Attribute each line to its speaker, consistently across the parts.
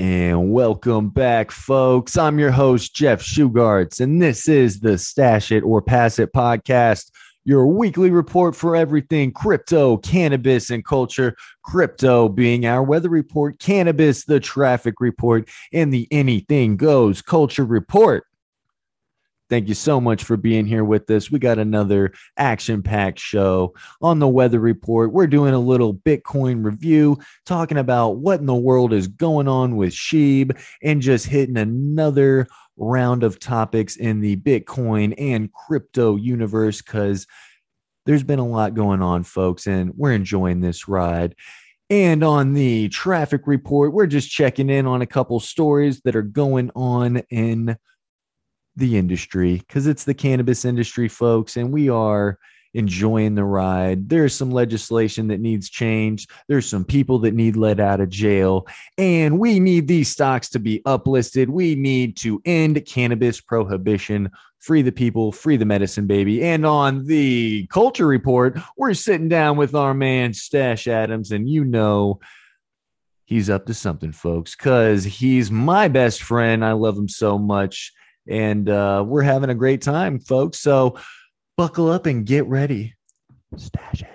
Speaker 1: And welcome back, folks. I'm your host, Jeff Shugarts, and this is the Stash It or Pass It podcast, your weekly report for everything crypto, cannabis, and culture. Crypto being our weather report, cannabis, the traffic report, and the anything goes culture report. Thank you so much for being here with us. We got another action packed show on the weather report. We're doing a little Bitcoin review, talking about what in the world is going on with Sheeb, and just hitting another round of topics in the Bitcoin and crypto universe because there's been a lot going on, folks, and we're enjoying this ride. And on the traffic report, we're just checking in on a couple stories that are going on in the industry because it's the cannabis industry, folks, and we are enjoying the ride. There's some legislation that needs changed. There's some people that need let out of jail, and we need these stocks to be uplisted. We need to end cannabis prohibition. Free the people, free the medicine, baby. And on the culture report, we're sitting down with our man Stash Adams, and you know he's up to something, folks, because he's my best friend. I love him so much and uh, we're having a great time, folks. So buckle up and get ready. Stash it.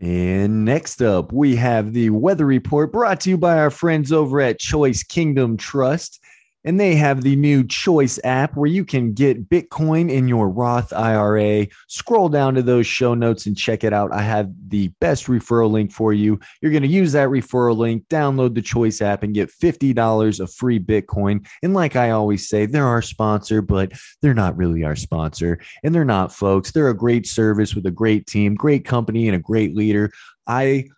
Speaker 1: And next up, we have the weather report brought to you by our friends over at Choice Kingdom Trust and they have the new Choice app where you can get Bitcoin in your Roth IRA. Scroll down to those show notes and check it out. I have the best referral link for you. You're going to use that referral link, download the Choice app, and get $50 of free Bitcoin. And like I always say, they're our sponsor, but they're not really our sponsor. And they're not, folks. They're a great service with a great team, great company, and a great leader. I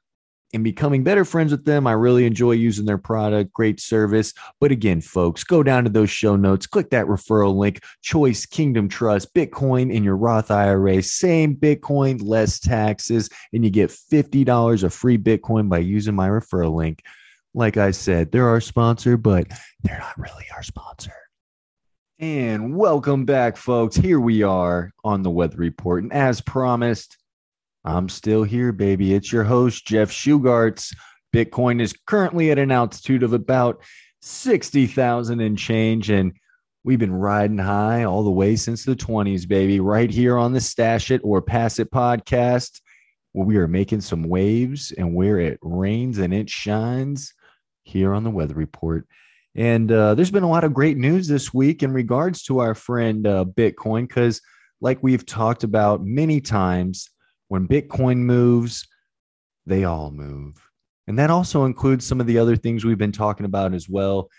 Speaker 1: and becoming better friends with them. I really enjoy using their product, great service. But again, folks, go down to those show notes, click that referral link, Choice Kingdom Trust, Bitcoin in your Roth IRA, same Bitcoin, less taxes, and you get $50 of free Bitcoin by using my referral link. Like I said, they're our sponsor, but they're not really our sponsor. And welcome back, folks. Here we are on the weather report. And as promised, I'm still here, baby. It's your host, Jeff Shugarts. Bitcoin is currently at an altitude of about 60,000 and change. And we've been riding high all the way since the 20s, baby, right here on the Stash It or Pass It podcast, where we are making some waves and where it rains and it shines here on the Weather Report. And uh, there's been a lot of great news this week in regards to our friend uh, Bitcoin, because, like we've talked about many times, when Bitcoin moves, they all move. And that also includes some of the other things we've been talking about as well.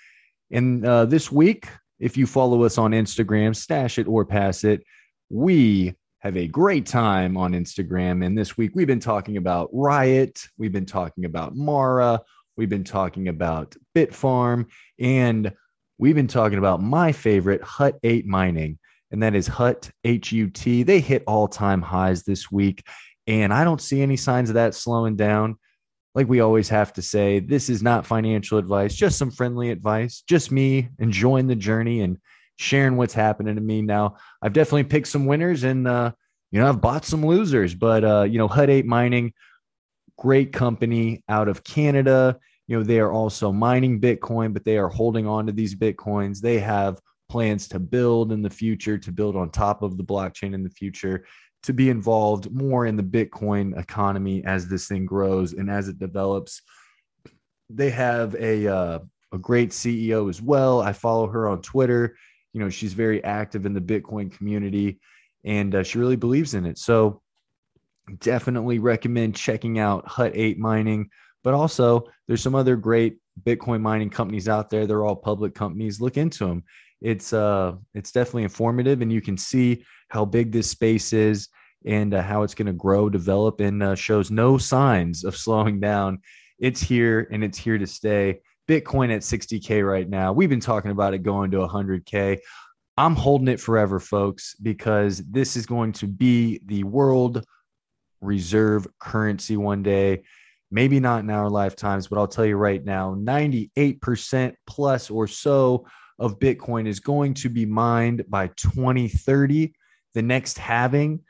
Speaker 1: And uh, this week, if you follow us on Instagram, stash it or pass it, we have a great time on Instagram. And this week, we've been talking about Riot, we've been talking about Mara, we've been talking about Bitfarm, and we've been talking about my favorite, Hut 8 Mining and that is Hut H U T. They hit all time highs this week, and I don't see any signs of that slowing down. Like we always have to say, this is not financial advice, just some friendly advice, just me enjoying the journey and sharing what's happening to me. Now, I've definitely picked some winners and, uh, you know, I've bought some losers, but, uh, you know, Hut 8 Mining, great company out of Canada. You know, they are also mining Bitcoin, but they are holding on to these Bitcoins. They have plans to build in the future, to build on top of the blockchain in the future, to be involved more in the Bitcoin economy as this thing grows and as it develops. They have a uh, a great CEO as well. I follow her on Twitter. You know, she's very active in the Bitcoin community, and uh, she really believes in it. So, definitely recommend checking out Hut Eight Mining. But also, there's some other great Bitcoin mining companies out there. They're all public companies. Look into them it's uh it's definitely informative and you can see how big this space is and uh, how it's going to grow develop and uh, shows no signs of slowing down. It's here and it's here to stay. Bitcoin at 60k right now. We've been talking about it going to 100k i'm holding it forever folks because this is going to be the world reserve currency one day. Maybe not in our lifetimes but i'll tell you right now 98% plus or so of Bitcoin is going to be mined by 2030. The next halving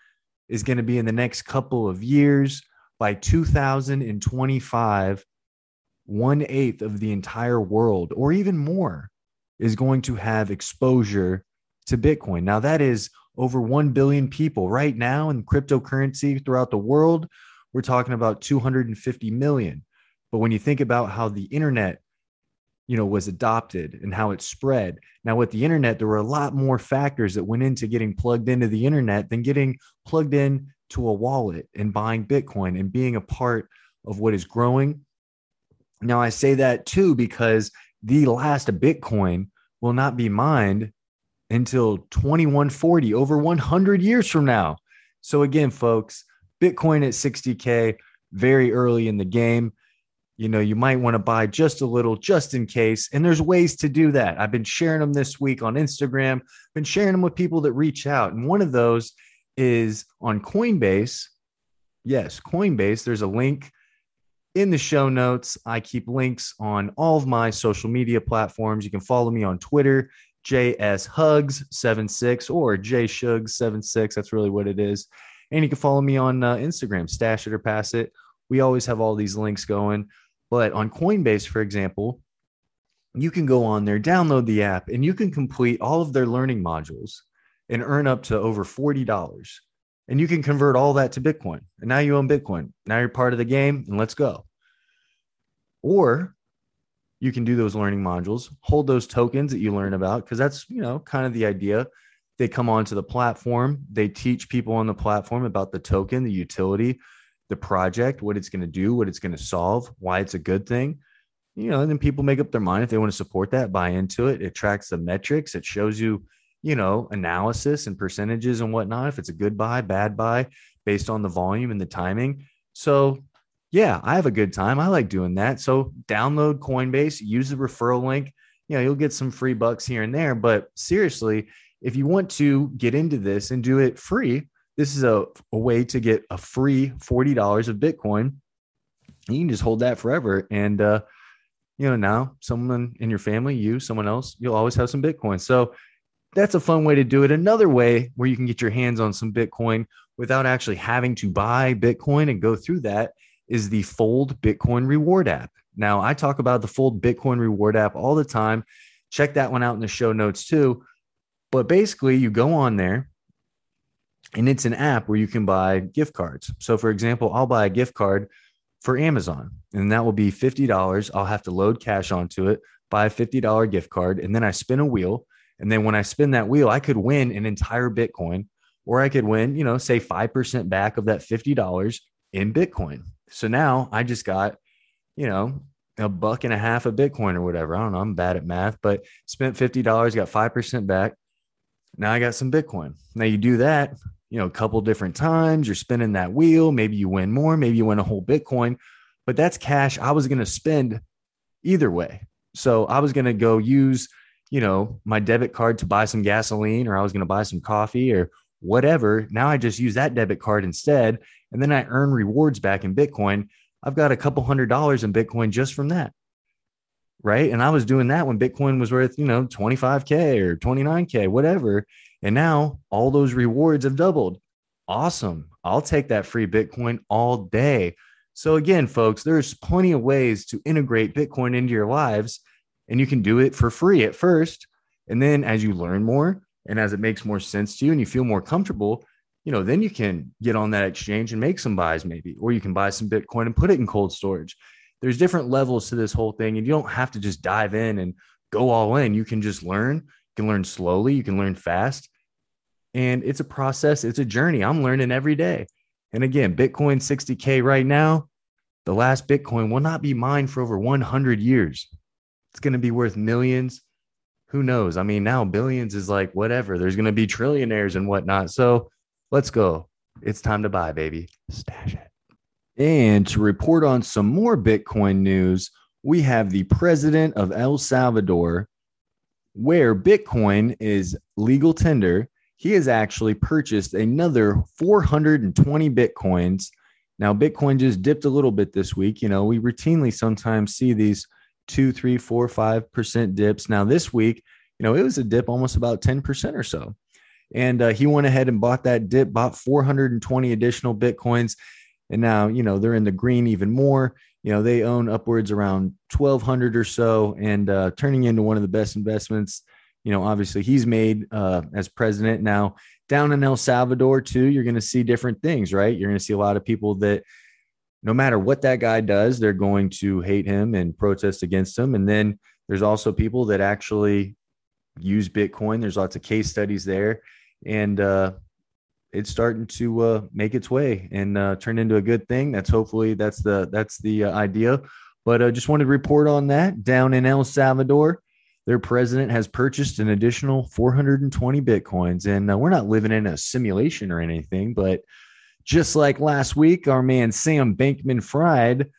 Speaker 1: is going to be in the next couple of years. By 2025, one eighth of the entire world, or even more, is going to have exposure to Bitcoin. Now, that is over 1 billion people right now in cryptocurrency throughout the world. We're talking about 250 million. But when you think about how the internet, you know, was adopted and how it spread, now with the internet, there were a lot more factors that went into getting plugged into the internet than getting plugged in to a wallet and buying Bitcoin and being a part of what is growing now, I say that too because the last Bitcoin will not be mined until 2140, over 100 years from now. So, again, folks, Bitcoin at 60K, very early in the game. You know, you might want to buy just a little just in case. And there's ways to do that. I've been sharing them this week on Instagram, been sharing them with people that reach out. And one of those is on Coinbase. Yes, Coinbase. There's a link in the show notes. I keep links on all of my social media platforms. You can follow me on Twitter, JS JSHugs76 or JShugs76. That's really what it is. And you can follow me on uh, Instagram, Stash It or Pass It. We always have all these links going. But on Coinbase, for example, you can go on there, download the app, and you can complete all of their learning modules and earn up to over $40 and you can convert all that to Bitcoin. And now you own Bitcoin. Now you're part of the game and let's go. Or you can do those learning modules, hold those tokens that you learn about, because that's, you know, kind of the idea. They come onto the platform, they teach people on the platform about the token, the utility, the project, what it's going to do, what it's going to solve, why it's a good thing. You know, and then people make up their mind if they want to support that, buy into it. It tracks the metrics, it shows you you know, analysis and percentages and whatnot, if it's a good buy, bad buy, based on the volume and the timing. So, yeah, I have a good time. I like doing that. So, download Coinbase, use the referral link. You know, you'll get some free bucks here and there. But seriously, if you want to get into this and do it free, this is a, a way to get a free $40 of Bitcoin. You can just hold that forever. And, uh, you know, now someone in your family, you, someone else, you'll always have some Bitcoin. So that's a fun way to do it. Another way where you can get your hands on some Bitcoin without actually having to buy Bitcoin and go through that is the Fold Bitcoin Reward app. Now, I talk about the Fold Bitcoin Reward app all the time. Check that one out in the show notes too. But basically, you go on there and it's an app where you can buy gift cards. So, for example, I'll buy a gift card for Amazon, and that will be $50. I'll have to load cash onto it, buy a $50 gift card, and then I spin a wheel and then when I spin that wheel, I could win an entire Bitcoin, or I could win, you know, say 5% back of that $50 in Bitcoin. So now I just got, you know, a buck and a half of Bitcoin or whatever. I don't know. I'm bad at math, but spent $50, got 5% back. Now I got some Bitcoin. Now you do that, you know, a couple different times. You're spinning that wheel. Maybe you win more. Maybe you win a whole Bitcoin, but that's cash I was going to spend either way. So I was going to go use you know, my debit card to buy some gasoline or I was going to buy some coffee or whatever. Now I just use that debit card instead. And then I earn rewards back in Bitcoin. I've got a couple hundred dollars in Bitcoin just from that. Right. And I was doing that when Bitcoin was worth, you know, 25K or 29K, whatever. And now all those rewards have doubled. Awesome. I'll take that free Bitcoin all day. So, again, folks, there's plenty of ways to integrate Bitcoin into your lives and you can do it for free at first. And then as you learn more and as it makes more sense to you and you feel more comfortable, you know, then you can get on that exchange and make some buys maybe, or you can buy some Bitcoin and put it in cold storage. There's different levels to this whole thing, and you don't have to just dive in and go all in. You can just learn. You can learn slowly. You can learn fast. And it's a process, it's a journey. I'm learning every day. And again, Bitcoin 60K right now, the last Bitcoin will not be mine for over 100 years. It's going to be worth millions. Who knows? I mean, now billions is like whatever. There's going to be trillionaires and whatnot. So let's go. It's time to buy, baby. Stash it. And to report on some more Bitcoin news, we have the president of El Salvador, where Bitcoin is legal tender. He has actually purchased another 420 Bitcoins. Now, Bitcoin just dipped a little bit this week. You know, we routinely sometimes see these two, three, four, five percent dips. Now this week, you know, it was a dip almost about 10% or so. And uh, he went ahead and bought that dip, bought 420 additional Bitcoins. And now, you know, they're in the green even more. you know, they own upwards around 1200 or so and uh, turning into one of the best investments. You know, obviously he's made uh, as president now down in El Salvador too. You're going to see different things, right? You're going to see a lot of people that no matter what that guy does, they're going to hate him and protest against him. And then there's also people that actually use Bitcoin. There's lots of case studies there. And, uh, it's starting to uh, make its way and uh, turn into a good thing. That's hopefully that's the that's the uh, idea. But I uh, just wanted to report on that down in El Salvador. Their president has purchased an additional 420 bitcoins, and uh, we're not living in a simulation or anything. But just like last week, our man Sam Bankman Fried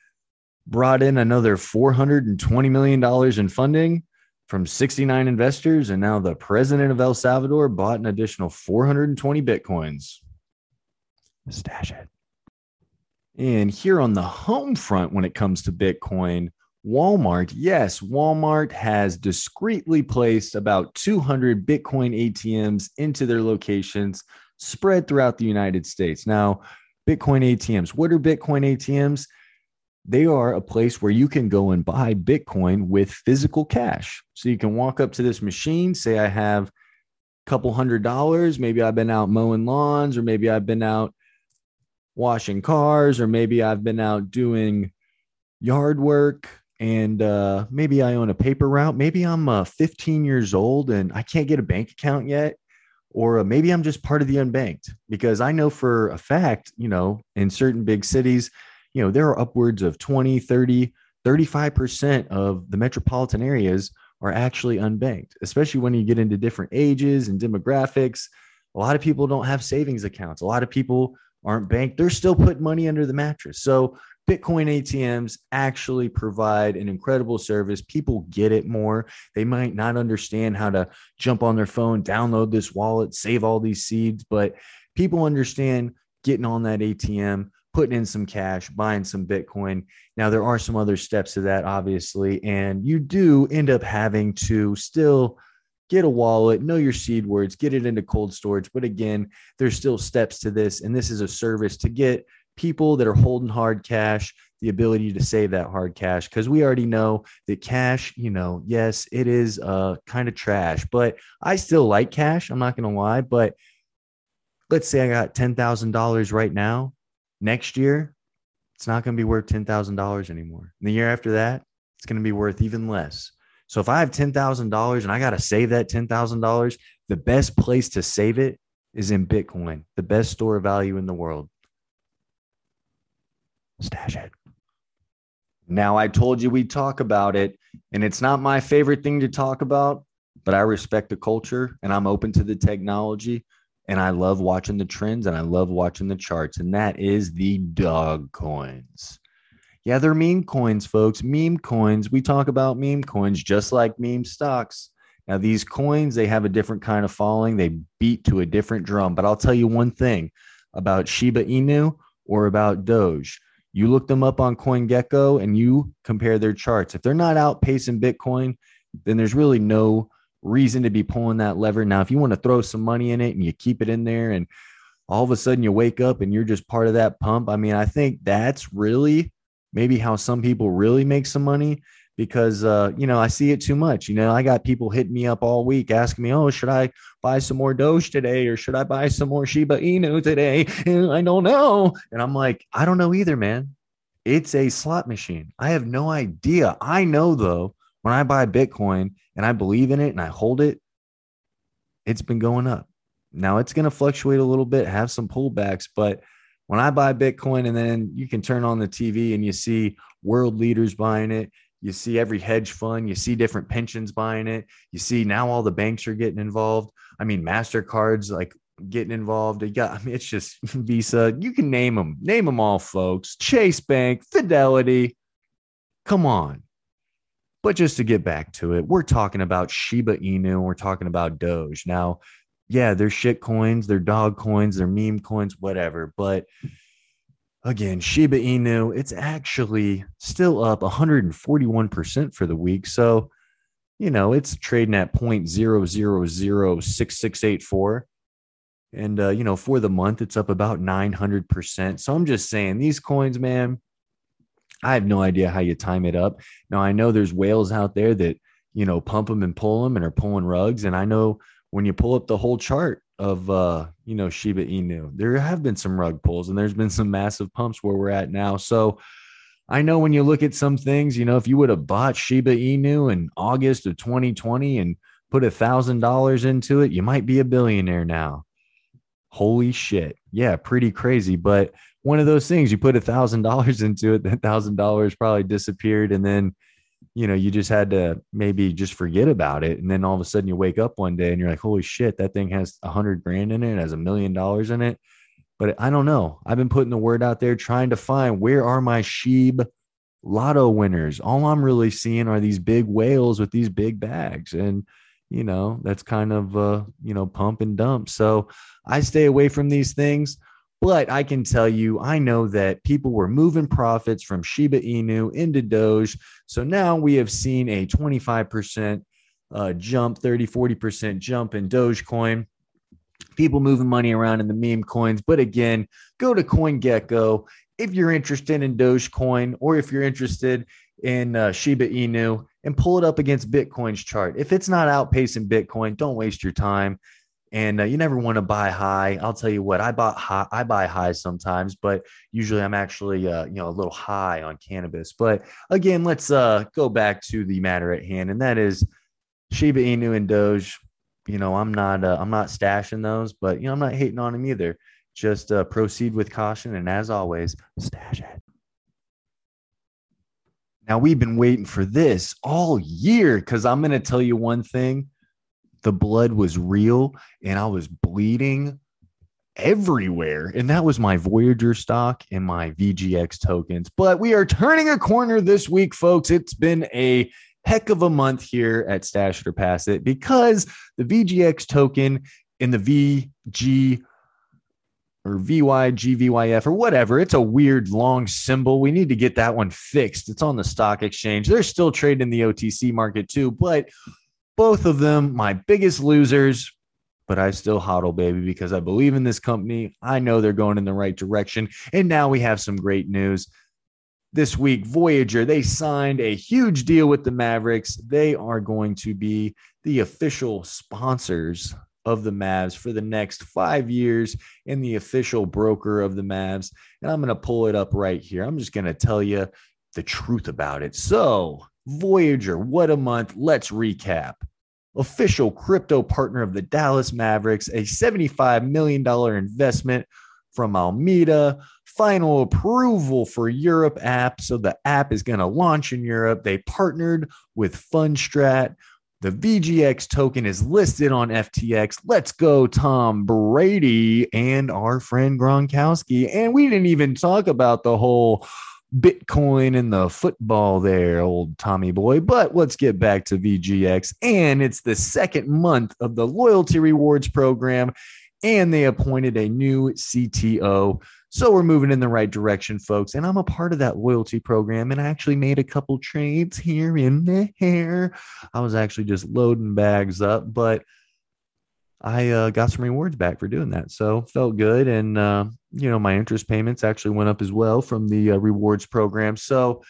Speaker 1: brought in another 420 million dollars in funding from 69 investors, and now the president of El Salvador bought an additional 420 bitcoins. Stash it. And here on the home front, when it comes to Bitcoin, Walmart, yes, Walmart has discreetly placed about 200 Bitcoin ATMs into their locations spread throughout the United States. Now, Bitcoin ATMs, what are Bitcoin ATMs? They are a place where you can go and buy Bitcoin with physical cash. So you can walk up to this machine, say, I have a couple hundred dollars. Maybe I've been out mowing lawns, or maybe I've been out washing cars, or maybe I've been out doing yard work. And uh, maybe I own a paper route. Maybe I'm uh, 15 years old and I can't get a bank account yet or uh, maybe I'm just part of the unbanked because I know for a fact, you know, in certain big cities, you know, there are upwards of 20, 30, 35% of the metropolitan areas are actually unbanked, especially when you get into different ages and demographics. A lot of people don't have savings accounts. A lot of people aren't banked. They're still putting money under the mattress. So, Bitcoin ATMs actually provide an incredible service. People get it more. They might not understand how to jump on their phone, download this wallet, save all these seeds, but people understand getting on that ATM, putting in some cash, buying some Bitcoin. Now, there are some other steps to that, obviously, and you do end up having to still get a wallet, know your seed words, get it into cold storage. But again, there's still steps to this, and this is a service to get people that are holding hard cash the ability to save that hard cash because we already know that cash you know yes it is uh kind of trash but i still like cash i'm not gonna lie but let's say i got $10000 right now next year, it's not going to be worth $10,000 anymore. And the year after that, it's going to be worth even less. So if I have $10,000 and I got to save that $10,000, the best place to save it is in Bitcoin, the best store of value in the world. Stash it. Now, I told you we'd talk about it, and it's not my favorite thing to talk about, but I respect the culture and I'm open to the technology and I love watching the trends and I love watching the charts, and that is the dog coins. Yeah, they're meme coins, folks. Meme coins. We talk about meme coins just like meme stocks. Now, these coins, they have a different kind of following. They beat to a different drum. But I'll tell you one thing about Shiba Inu or about Doge. You look them up on CoinGecko and you compare their charts. If they're not outpacing Bitcoin, then there's really no reason to be pulling that lever. Now, if you want to throw some money in it and you keep it in there and all of a sudden you wake up and you're just part of that pump, I mean, I think that's really maybe how some people really make some money because uh, you know I see it too much. You know, I got people hitting me up all week asking me, "Oh, should I buy some more Doge today, or should I buy some more Shiba Inu today?" And I don't know, and I'm like, I don't know either, man. It's a slot machine. I have no idea. I know though when I buy Bitcoin and I believe in it and I hold it, it's been going up. Now it's going to fluctuate a little bit, have some pullbacks, but when I buy Bitcoin and then you can turn on the TV and you see world leaders buying it, you see every hedge fund, you see different pensions buying it, you see now all the banks are getting involved. I mean, MasterCard's like getting involved. You got, I mean, it's just Visa. You can name them, name them all, folks. Chase Bank, Fidelity. Come on. But just to get back to it, we're talking about Shiba Inu, we're talking about Doge. Now, yeah, they're shit coins, they're dog coins, they're meme coins, whatever. But again, Shiba Inu, it's actually still up 141% for the week. So, you know, it's trading at 0.0006684. And, uh, you know, for the month, it's up about 900%. So I'm just saying, these coins, man, I have no idea how you time it up. Now I know there's whales out there that you know pump them and pull them and are pulling rugs, and I know when you pull up the whole chart of uh you know Shiba Inu, there have been some rug pulls and there's been some massive pumps where we're at now. So I know when you look at some things, you know, if you would have bought Shiba Inu in August of 2020 and put a thousand dollars into it, you might be a billionaire now. Holy shit. Yeah, pretty crazy. But one of those things, you put a thousand dollars into it, that thousand dollars probably disappeared. And then, you know, you just had to maybe just forget about it. And then all of a sudden you wake up one day and you're like, holy shit, that thing has a hundred grand in it, has a million dollars in it. But I don't know. I've been putting the word out there trying to find where are my Sheeb lotto winners. All I'm really seeing are these big whales with these big bags. And, you know, that's kind of, uh, you know, pump and dump. So I stay away from these things. But I can tell you, I know that people were moving profits from Shiba Inu into Doge. So now we have seen a 25% uh, jump, 30, 40% jump in Dogecoin people moving money around in the meme coins. But again, go to CoinGecko if you're interested in Dogecoin or if you're interested in uh, Shiba Inu and pull it up against Bitcoin's chart. If it's not outpacing Bitcoin, don't waste your time. And uh, you never want to buy high. I'll tell you what, I bought high. I buy high sometimes, but usually I'm actually, uh, you know, a little high on cannabis. But again, let's uh, go back to the matter at hand, and that is Shiba Inu and Doge you know, I'm not uh, I'm not stashing those, but you know, I'm not hating on them either. Just uh, proceed with caution, and as always, stash it. Now we've been waiting for this all year because I'm going to tell you one thing: the blood was real, and I was bleeding everywhere. And that was my Voyager stock and my VGX tokens. But we are turning a corner this week, folks. It's been a heck of a month here at Stash or Pass It because the VGX token in the VG or VYGVYF or whatever. It's a weird long symbol. We need to get that one fixed. It's on the stock exchange. They're still trading in the OTC market too, but both of them, my biggest losers. But I still hodl, baby, because I believe in this company. I know they're going in the right direction. And now we have some great news this week, Voyager, they signed a huge deal with the Mavericks. They are going to be the official sponsors of the Mavs for the next five years and the official broker of the Mavs. And I'm going to pull it up right here. I'm just going to tell you the truth about it. So, Voyager, what a month. Let's recap. Official crypto partner of the Dallas Mavericks, a $75 million investment from Alameda, final approval for Europe app. So the app is going to launch in Europe. They partnered with Fundstrat. The VGX token is listed on FTX. Let's go, Tom Brady and our friend Gronkowski. And we didn't even talk about the whole Bitcoin and the football there, old Tommy boy. But let's get back to VGX. And it's the second month of the loyalty rewards program and they appointed a new CTO. So we're moving in the right direction, folks. And I'm a part of that loyalty program. And I actually made a couple trades here in there. I was actually just loading bags up, but I uh, got some rewards back for doing that. So felt good. And, uh, you know, my interest payments actually went up as well from the uh, rewards program. So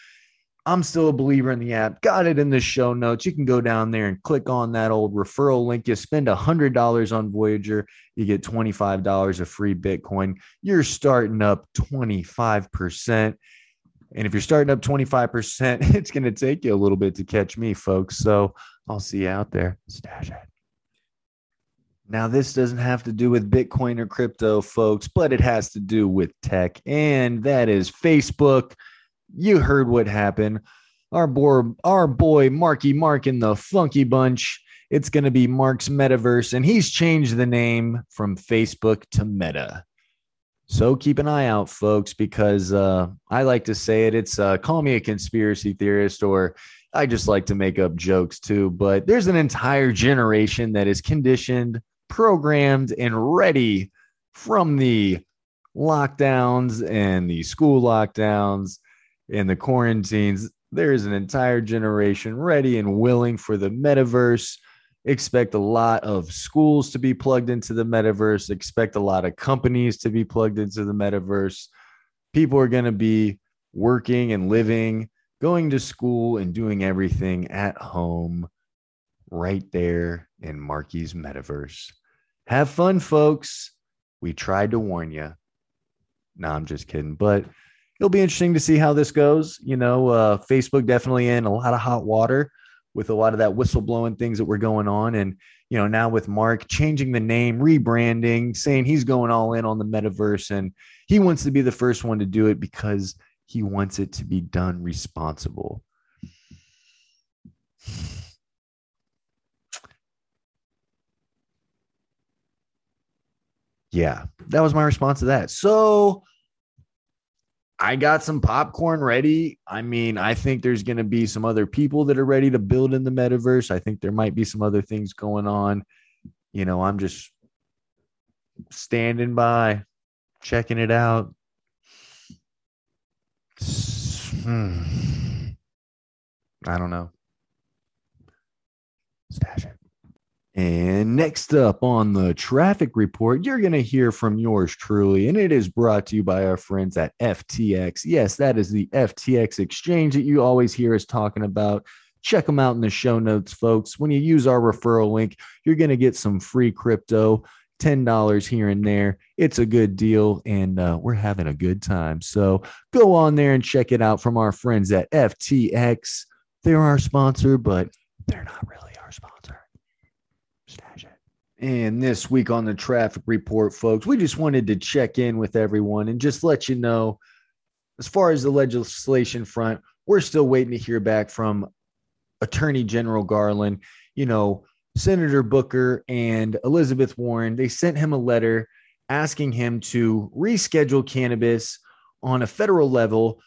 Speaker 1: I'm still a believer in the app. Got it in the show notes. You can go down there and click on that old referral link. You spend $100 on Voyager, you get $25 of free Bitcoin. You're starting up 25%. And if you're starting up 25%, it's going to take you a little bit to catch me, folks. So I'll see you out there. Stash it. Now, this doesn't have to do with Bitcoin or crypto, folks, but it has to do with tech, and that is Facebook you heard what happened. Our boy, our boy Marky Mark in the Funky Bunch. It's going to be Mark's Metaverse, and he's changed the name from Facebook to Meta. So keep an eye out, folks, because uh, I like to say it. It's uh, call me a conspiracy theorist, or I just like to make up jokes too. But there's an entire generation that is conditioned, programmed, and ready from the lockdowns and the school lockdowns and the quarantines, there is an entire generation ready and willing for the metaverse. Expect a lot of schools to be plugged into the metaverse. Expect a lot of companies to be plugged into the metaverse. People are going to be working and living, going to school and doing everything at home right there in Marky's metaverse. Have fun, folks. We tried to warn you. No, I'm just kidding. But it'll be interesting to see how this goes. You know, uh, Facebook definitely in a lot of hot water with a lot of that whistleblowing things that were going on. And, you know, now with Mark changing the name, rebranding, saying he's going all in on the metaverse and he wants to be the first one to do it because he wants it to be done responsible. Yeah, that was my response to that. So, I got some popcorn ready. I mean, I think there's going to be some other people that are ready to build in the metaverse. I think there might be some other things going on. You know, I'm just standing by, checking it out. Hmm. I don't know. Stash it. And next up on the traffic report, you're going to hear from yours truly, and it is brought to you by our friends at FTX. Yes, that is the FTX exchange that you always hear us talking about. Check them out in the show notes, folks. When you use our referral link, you're going to get some free crypto, $10 here and there. It's a good deal, and uh, we're having a good time. So go on there and check it out from our friends at FTX. They're our sponsor, but they're not really and this week on the traffic report, folks, we just wanted to check in with everyone and just let you know as far as the legislation front, we're still waiting to hear back from Attorney General Garland. You know, Senator Booker and Elizabeth Warren, they sent him a letter asking him to reschedule cannabis on a federal level,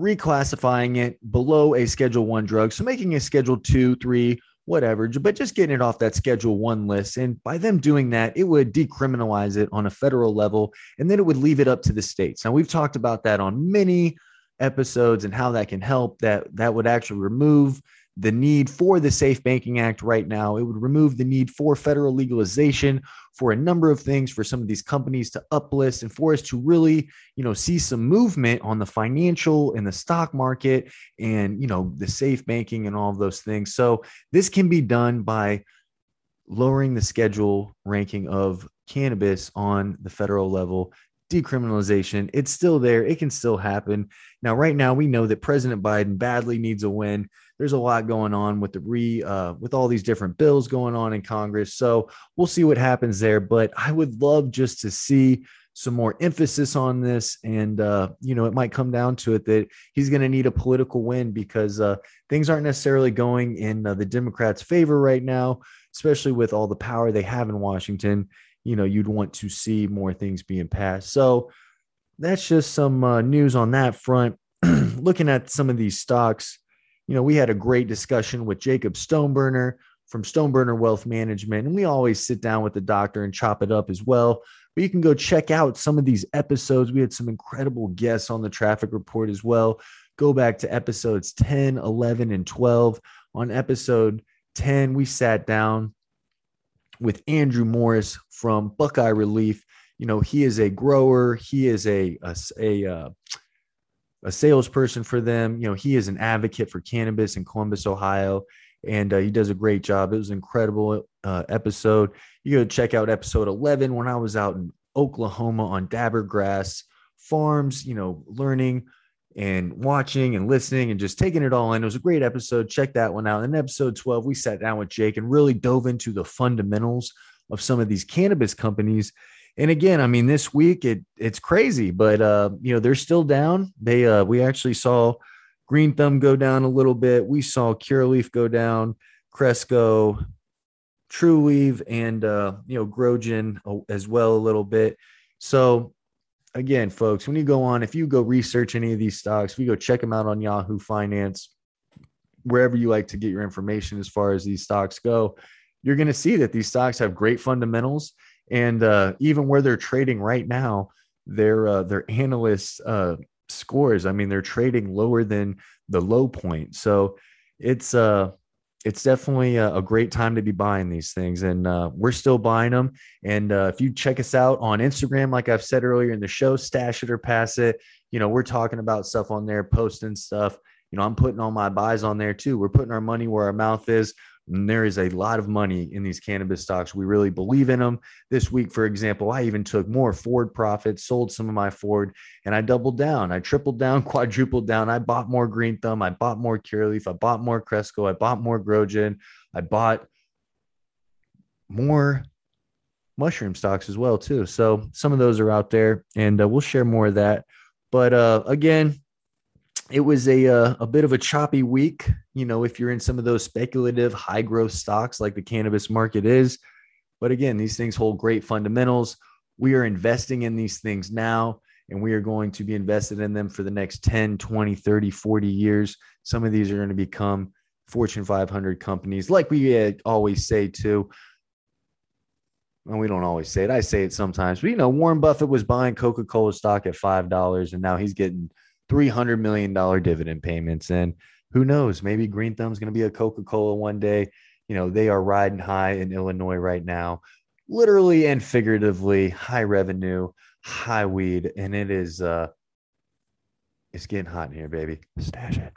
Speaker 1: reclassifying it below a Schedule One drug. So making a Schedule Two, Three, whatever, but just getting it off that Schedule One list. And by them doing that, it would decriminalize it on a federal level, and then it would leave it up to the states. Now we've talked about that on many episodes and how that can help. That that would actually remove the need for the Safe Banking Act right now. It would remove the need for federal legalization for a number of things for some of these companies to uplist and for us to really, you know, see some movement on the financial and the stock market and, you know, the safe banking and all of those things. So this can be done by lowering the schedule ranking of cannabis on the federal level decriminalization it's still there it can still happen now right now we know that president biden badly needs a win there's a lot going on with the re uh, with all these different bills going on in Congress. So we'll see what happens there. But I would love just to see some more emphasis on this, and uh, you know, it might come down to it that he's going to need a political win because uh, things aren't necessarily going in uh, the Democrats' favor right now, especially with all the power they have in Washington. You know, you'd want to see more things being passed. So that's just some uh, news on that front. Looking at some of these stocks, you know, we had a great discussion with Jacob Stoneburner from Stoneburner Wealth Management, and we always sit down with the doctor and chop it up as well. But you can go check out some of these episodes. We had some incredible guests on the traffic report as well. Go back to episodes 10, 11, and 12. On episode 10, we sat down with Andrew Morris from Buckeye Relief. You know, he is a grower, he is a, a, a uh, a salesperson for them. You know, he is an advocate for cannabis in Columbus, Ohio, and uh, he does a great job. It was an incredible uh, episode. You go check out episode 11 when I was out in Oklahoma on Dabbergrass Farms, you know, learning and watching and listening and just taking it all in. It was a great episode. Check that one out. In episode 12, we sat down with Jake and really dove into the fundamentals of some of these cannabis companies and again, I mean, this week it it's crazy, but uh, you know, they're still down. They uh we actually saw Green Thumb go down a little bit. We saw Curaleaf go down, Cresco, Trulieve, and uh, you know, GrowGen as well a little bit. So again, folks, when you go on, if you go research any of these stocks, if you go check them out on Yahoo Finance, wherever you like to get your information as far as these stocks go, you're going to see that these stocks have great fundamentals and uh, even where they're trading right now, their uh, their analyst uh, scores. I mean, they're trading lower than the low point. So it's uh it's definitely a, a great time to be buying these things, and uh, we're still buying them. And uh, if you check us out on Instagram, like I've said earlier in the show, stash it or pass it. you know, we're talking about stuff on there, posting stuff. You know, I'm putting all my buys on there too. We're putting our money where our mouth is. And there is a lot of money in these cannabis stocks. We really believe in them. This week, for example, I even took more Ford profits, sold some of my Ford, and I doubled down. I tripled down, quadrupled down. I bought more Green Thumb. I bought more Curaleaf. I bought more Cresco. I bought more GrowGen. I bought more mushroom stocks as well too. So some of those are out there, and uh, we'll share more of that. But uh, again, it was a uh, a bit of a choppy week. You know, if you're in some of those speculative high growth stocks like the cannabis market is, but again, these things hold great fundamentals. We are investing in these things now and we are going to be invested in them for the next 10, 20, 30, 40 years. Some of these are going to become Fortune 500 companies, like we uh, always say too. And we don't always say it. I say it sometimes, but you know, Warren Buffett was buying Coca Cola stock at five dollars, and now he's getting three hundred million dollar dividend payments. And who knows? Maybe Green Thumb's going to be a Coca Cola one day. You know, they are riding high in Illinois right now, literally and figuratively, high revenue, high weed, and it is uh, it's getting hot in here, baby. Stash it.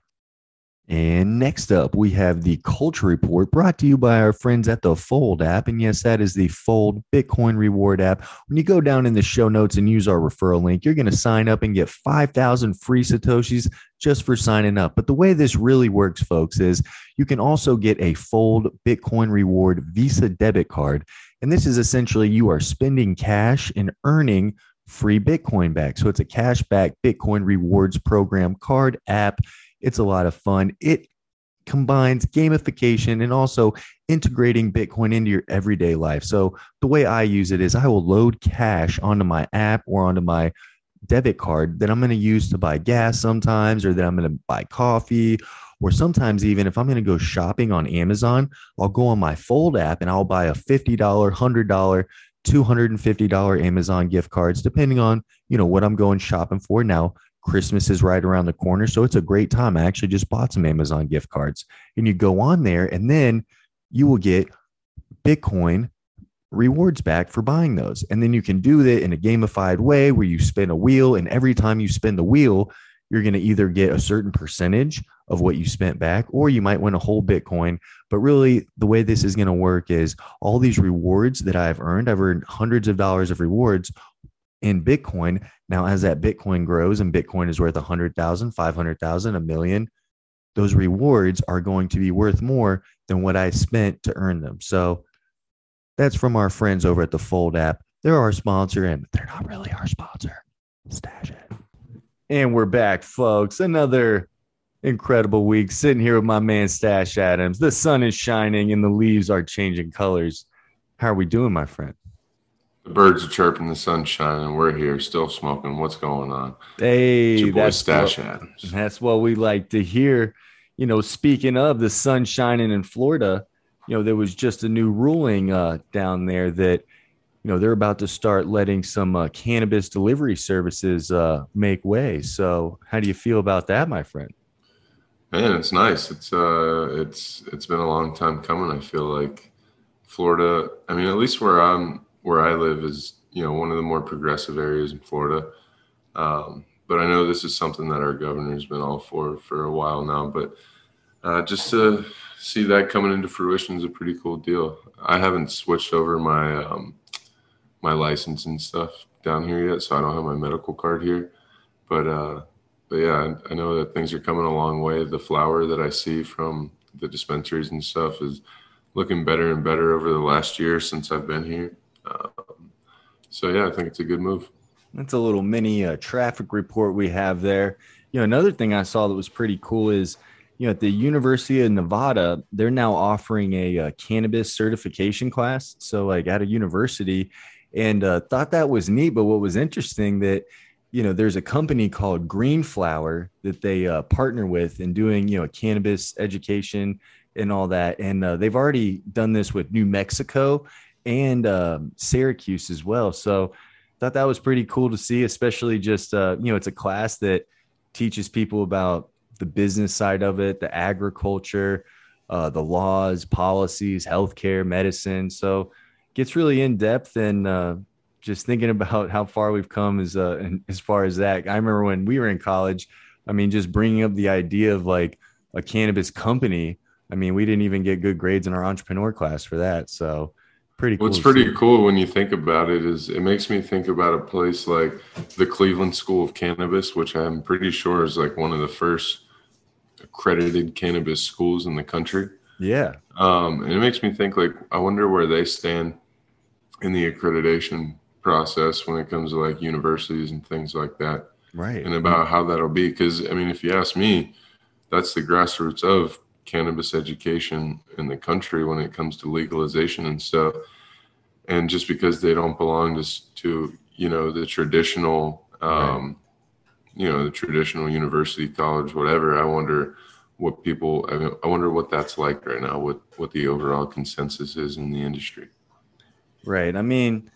Speaker 1: And next up, we have the Culture Report brought to you by our friends at the Fold app. And yes, that is the Fold Bitcoin Reward app. When you go down in the show notes and use our referral link, you're going to sign up and get 5,000 free Satoshis just for signing up. But the way this really works, folks, is you can also get a Fold Bitcoin Reward Visa debit card. And this is essentially you are spending cash and earning free Bitcoin back. So it's a cash back Bitcoin rewards program card app it's a lot of fun. It combines gamification and also integrating Bitcoin into your everyday life. So the way I use it is I will load cash onto my app or onto my debit card that I'm going to use to buy gas sometimes or that I'm going to buy coffee or sometimes even if I'm going to go shopping on Amazon, I'll go on my Fold app and I'll buy a $50, $100, $250 Amazon gift cards depending on, you know, what I'm going shopping for. Now, Christmas is right around the corner. So it's a great time. I actually just bought some Amazon gift cards. And you go on there and then you will get Bitcoin rewards back for buying those. And then you can do that in a gamified way where you spin a wheel. And every time you spin the wheel, you're going to either get a certain percentage of what you spent back, or you might win a whole Bitcoin. But really, the way this is going to work is all these rewards that I've earned, I've earned hundreds of dollars of rewards in Bitcoin. Now, as that Bitcoin grows and Bitcoin is worth 100,000, 500,000, a million, those rewards are going to be worth more than what I spent to earn them. So that's from our friends over at the Fold app. They're our sponsor, and they're not really our sponsor. Stash it. And we're back, folks. Another incredible week sitting here with my man Stash Adams. The sun is shining and the leaves are changing colors. How are we doing, my friend?
Speaker 2: The birds are chirping, the sun's shining. We're here, still smoking. What's going on?
Speaker 1: Hey, that's Stash what, Adams. That's what we like to hear. You know, speaking of the sun shining in Florida, you know, there was just a new ruling uh, down there that, you know, they're about to start letting some uh, cannabis delivery services uh, make way. So, how do you feel about that, my friend?
Speaker 2: Man, it's nice. It's uh, it's it's been a long time coming. I feel like Florida. I mean, at least where I'm where I live is you know one of the more progressive areas in Florida. Um, but I know this is something that our governor's been all for for a while now. But uh, just to see that coming into fruition is a pretty cool deal. I haven't switched over my um, my license and stuff down here yet, so I don't have my medical card here. But uh, but yeah, I, I know that things are coming a long way. The flower that I see from the dispensaries and stuff is looking better and better over the last year since I've been here. So yeah, I think it's a good move.
Speaker 1: That's a little mini uh, traffic report we have there. You know, another thing I saw that was pretty cool is, you know, at the University of Nevada, they're now offering a, uh, cannabis certification class. So, like at a university, and uh, thought that was neat. But what was interesting that, you know, there's a company called Green Flower that they uh, partner with in doing, you know, cannabis education and all that. And uh, they've already done this with New Mexico and um, Syracuse as well. So thought that was pretty cool to see, especially just uh, you know it's a class that teaches people about the business side of it, the agriculture, uh, the laws, policies, healthcare, medicine. So gets really in depth and uh, just thinking about how far we've come as uh, as far as that. I remember when we were in college. I mean, just bringing up the idea of like a cannabis company. I mean, we didn't even get good grades in our entrepreneur class for that. So pretty cool.
Speaker 2: What's pretty cool when you think about it is it makes me think about a place like the Cleveland School of Cannabis, which I'm pretty sure is like one of the first accredited cannabis schools in the country.
Speaker 1: Yeah.
Speaker 2: Um, and it makes me think like I wonder where they stand in the accreditation process when it comes to like universities and things like that.
Speaker 1: Right.
Speaker 2: And about how that'll be. Cause I mean, if you ask me, that's the grassroots of cannabis education in the country when it comes to legalization and stuff. And just because they don't belong to, to you know, the traditional, um, right. you know, the traditional university, college, whatever, I wonder what people, I, mean, I wonder what that's like right now, what, what the overall consensus is in the industry.
Speaker 1: Right. I mean,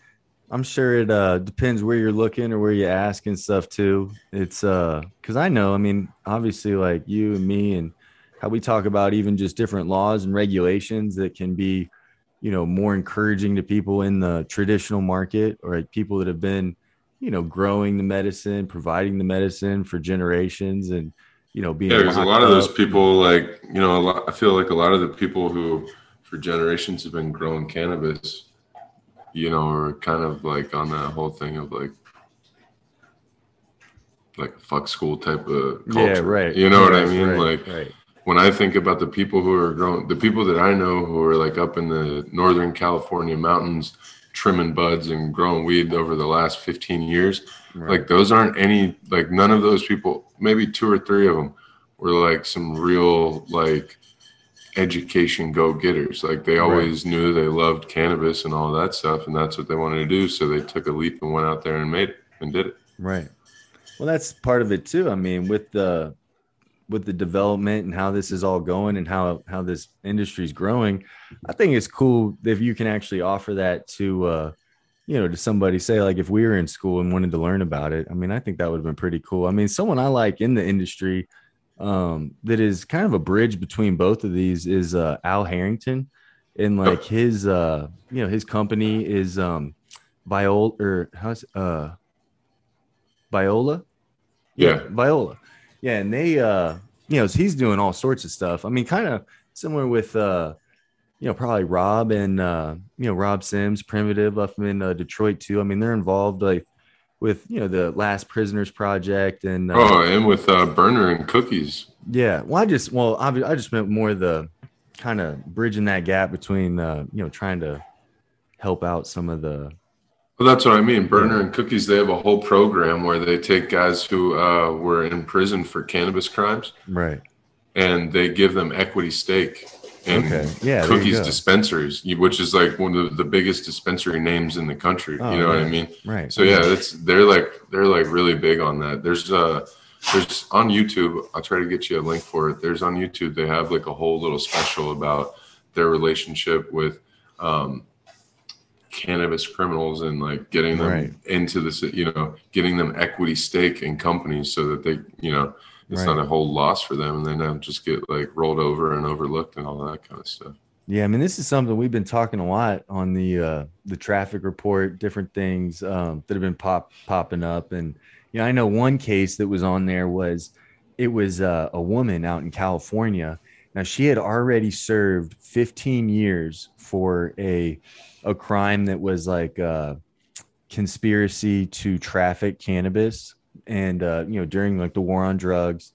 Speaker 1: I'm sure it uh, depends where you're looking or where you ask and stuff too. It's uh, cause I know, I mean, obviously like you and me and how we talk about even just different laws and regulations that can be, you know, more encouraging to people in the traditional market or like people that have been, you know, growing the medicine, providing the medicine for generations and, you know, being
Speaker 2: yeah, because a lot of those people, like, you know, a lot, I feel like a lot of the people who for generations have been growing cannabis you know, are kind of like on that whole thing of like like fuck school type of culture.
Speaker 1: Yeah, right.
Speaker 2: You know
Speaker 1: right,
Speaker 2: what I mean?
Speaker 1: Right,
Speaker 2: like
Speaker 1: right.
Speaker 2: When I think about the people who are growing, the people that I know who are like up in the Northern California mountains trimming buds and growing weed over the last 15 years, right. like those aren't any, like none of those people, maybe two or three of them were like some real, like, education go getters. Like they always right. knew they loved cannabis and all that stuff, and that's what they wanted to do. So they took a leap and went out there and made it and did it.
Speaker 1: Right. Well, that's part of it too. I mean, with the with the development and how this is all going and how how this industry is growing, I think it's cool if you can actually offer that to uh, you know to somebody. Say like if we were in school and wanted to learn about it. I mean, I think that would have been pretty cool. I mean, someone I like in the industry um, that is kind of a bridge between both of these is uh, Al Harrington, and like his uh, you know his company is um, Viola or how's uh, Viola,
Speaker 2: yeah. yeah,
Speaker 1: Viola, yeah, and they uh, you know he's doing all sorts of stuff. I mean, kind of similar with uh, you know probably Rob and uh, you know Rob Sims, Primitive up in uh, Detroit too. I mean, they're involved like with you know the Last Prisoners Project and
Speaker 2: uh, oh, and with uh, Berner and Cookies.
Speaker 1: Yeah, well, I just well, I, I just meant more the kind of bridging that gap between uh, you know trying to help out some of the.
Speaker 2: Well, that's what I mean. Berner and Cookies, they have a whole program where they take guys who uh, were in prison for cannabis crimes,
Speaker 1: right,
Speaker 2: and they give them equity stake in
Speaker 1: okay. yeah,
Speaker 2: cookies dispensaries, which is like one of the biggest dispensary names in the country. Oh, you know what I mean?
Speaker 1: Right.
Speaker 2: So yeah, it's they're like they're like really big on that. There's uh there's on YouTube. I'll try to get you a link for it. There's on YouTube. They have like a whole little special about their relationship with um, cannabis criminals and like getting them right. into this. You know, getting them equity stake in companies so that they you know it's right. not a whole loss for them and then not just get like rolled over and overlooked and all that kind of stuff
Speaker 1: yeah i mean this is something we've been talking a lot on the uh the traffic report different things um that have been pop popping up and you know i know one case that was on there was it was uh, a woman out in california now she had already served 15 years for a a crime that was like uh conspiracy to traffic cannabis and uh, you know during like the war on drugs.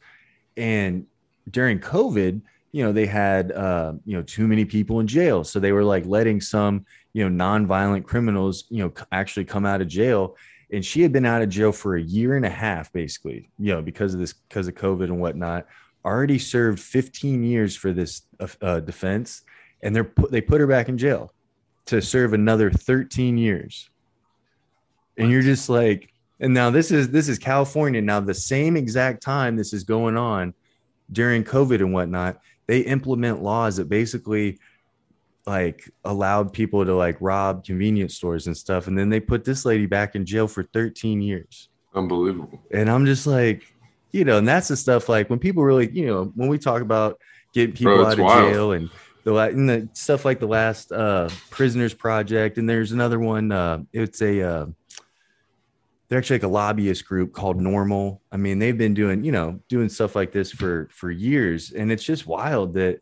Speaker 1: And during covid you know they had uh, you know too many people in jail. So they were like letting some you know non-violent criminals you know actually come out of jail. And she had been out of jail for a year and a half basically you know because of this because of covid and whatnot. Already served 15 years for this uh, uh defense. And they're put they put her back in jail to serve another 13 years and you're just like and now this is this is California. Now the same exact time this is going on during COVID and whatnot, they implement laws that basically like allowed people to like rob convenience stores and stuff. And then they put this lady back in jail for 13 years.
Speaker 2: Unbelievable.
Speaker 1: And I'm just like, you know, and that's the stuff like when people really, you know, when we talk about getting people Bro, out of wild. jail and the, the stuff like the last uh prisoners project and there's another one uh it's a uh they're actually like a lobbyist group called NORML. I mean, they've been doing, you know, doing stuff like this for for years, and it's just wild that.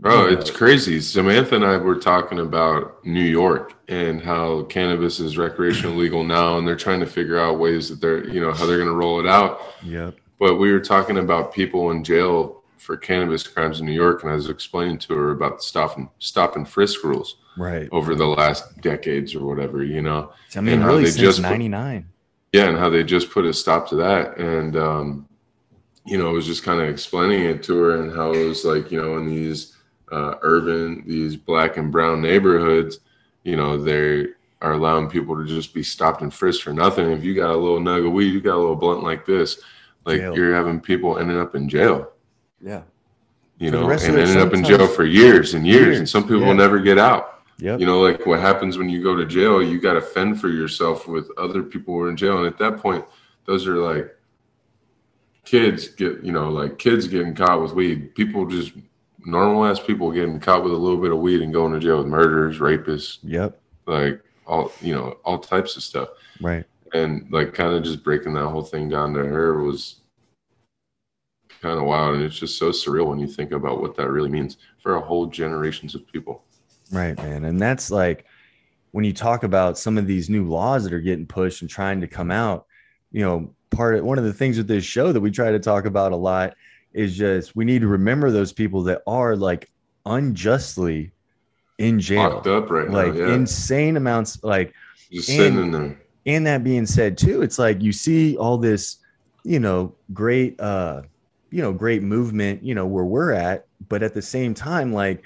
Speaker 2: Bro, it's crazy. Samantha and I were talking about New York and how cannabis is recreational legal now, and they're trying to figure out ways that they're, you know, how they're going to roll it out.
Speaker 1: Yep.
Speaker 2: But we were talking about people in jail for cannabis crimes in New York, and I was explaining to her about the stop and stop and frisk rules
Speaker 1: Right.
Speaker 2: over the last decades or whatever, you know.
Speaker 1: I mean,
Speaker 2: and
Speaker 1: really since
Speaker 2: just put-
Speaker 1: '99.
Speaker 2: Yeah, and how they just put a stop to that, and um, you know, I was just kind of explaining it to her, and how it was like, you know, in these uh, urban, these black and brown neighborhoods, you know, they are allowing people to just be stopped and frisked for nothing. If you got a little nug of weed, you got a little blunt like this, like
Speaker 1: Jail.
Speaker 2: you're having people ending up in jail,
Speaker 1: Yeah.
Speaker 2: you know, and ended up in jail for years and years,
Speaker 1: Years,
Speaker 2: and some people
Speaker 1: yeah.
Speaker 2: will never get out.
Speaker 1: Yep.
Speaker 2: You know, like what happens when you go to jail, you got to fend for yourself with other people who are in jail. And at that point, those are like kids get, you know, like kids getting caught with weed. People just, normal ass people getting caught with a little bit of weed and going to jail with murderers, rapists,
Speaker 1: Yep.
Speaker 2: like all, you know, all types of stuff.
Speaker 1: Right.
Speaker 2: And like kind of just breaking that whole thing down to her was kind of wild. And it's just so surreal when you think about what that really means for a whole generations of people.
Speaker 1: Right, man. And that's like when you talk about some of these new laws that are getting pushed and trying to come out, you know, part of one of the things with this show that we try to talk about a lot is just we need to remember those people that are like unjustly in jail.
Speaker 2: Locked up right now.
Speaker 1: Like
Speaker 2: yeah.
Speaker 1: insane amounts like
Speaker 2: just sitting in there.
Speaker 1: and that being said too it's like you see all this you know great uh you know great movement you know where we're at but at the same time like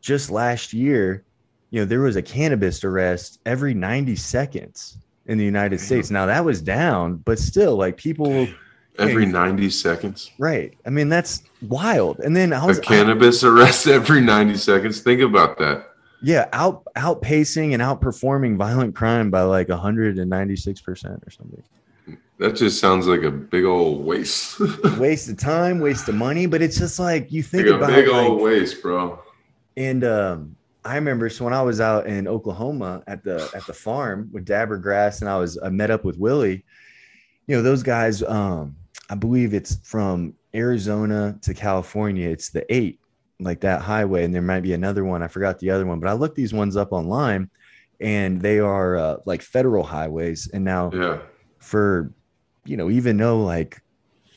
Speaker 1: just last year you know there was a cannabis arrest every 90 seconds in the united
Speaker 2: Damn.
Speaker 1: states now that was down but still like people
Speaker 2: Every
Speaker 1: Yeah.
Speaker 2: 90 seconds.
Speaker 1: right i mean that's wild and then i
Speaker 2: A
Speaker 1: was I-
Speaker 2: cannabis arrest every 90 seconds. Think about that.
Speaker 1: yeah out outpacing and outperforming violent crime by like 196% or something
Speaker 2: That just sounds like a big old waste.
Speaker 1: waste of time, waste of money. But it's just like you think
Speaker 2: a
Speaker 1: about
Speaker 2: big
Speaker 1: like,
Speaker 2: old waste, bro.
Speaker 1: and um I remember so when I was out in Oklahoma at the at the farm with Dabber Grass and I was I met up with Willie, you know, those guys um I believe it's from Arizona to California. It's the eight, like that highway, and there might be another one. I forgot the other one, but I looked these ones up online and they are uh, like federal highways. And now
Speaker 2: Yeah.
Speaker 1: For you know even though like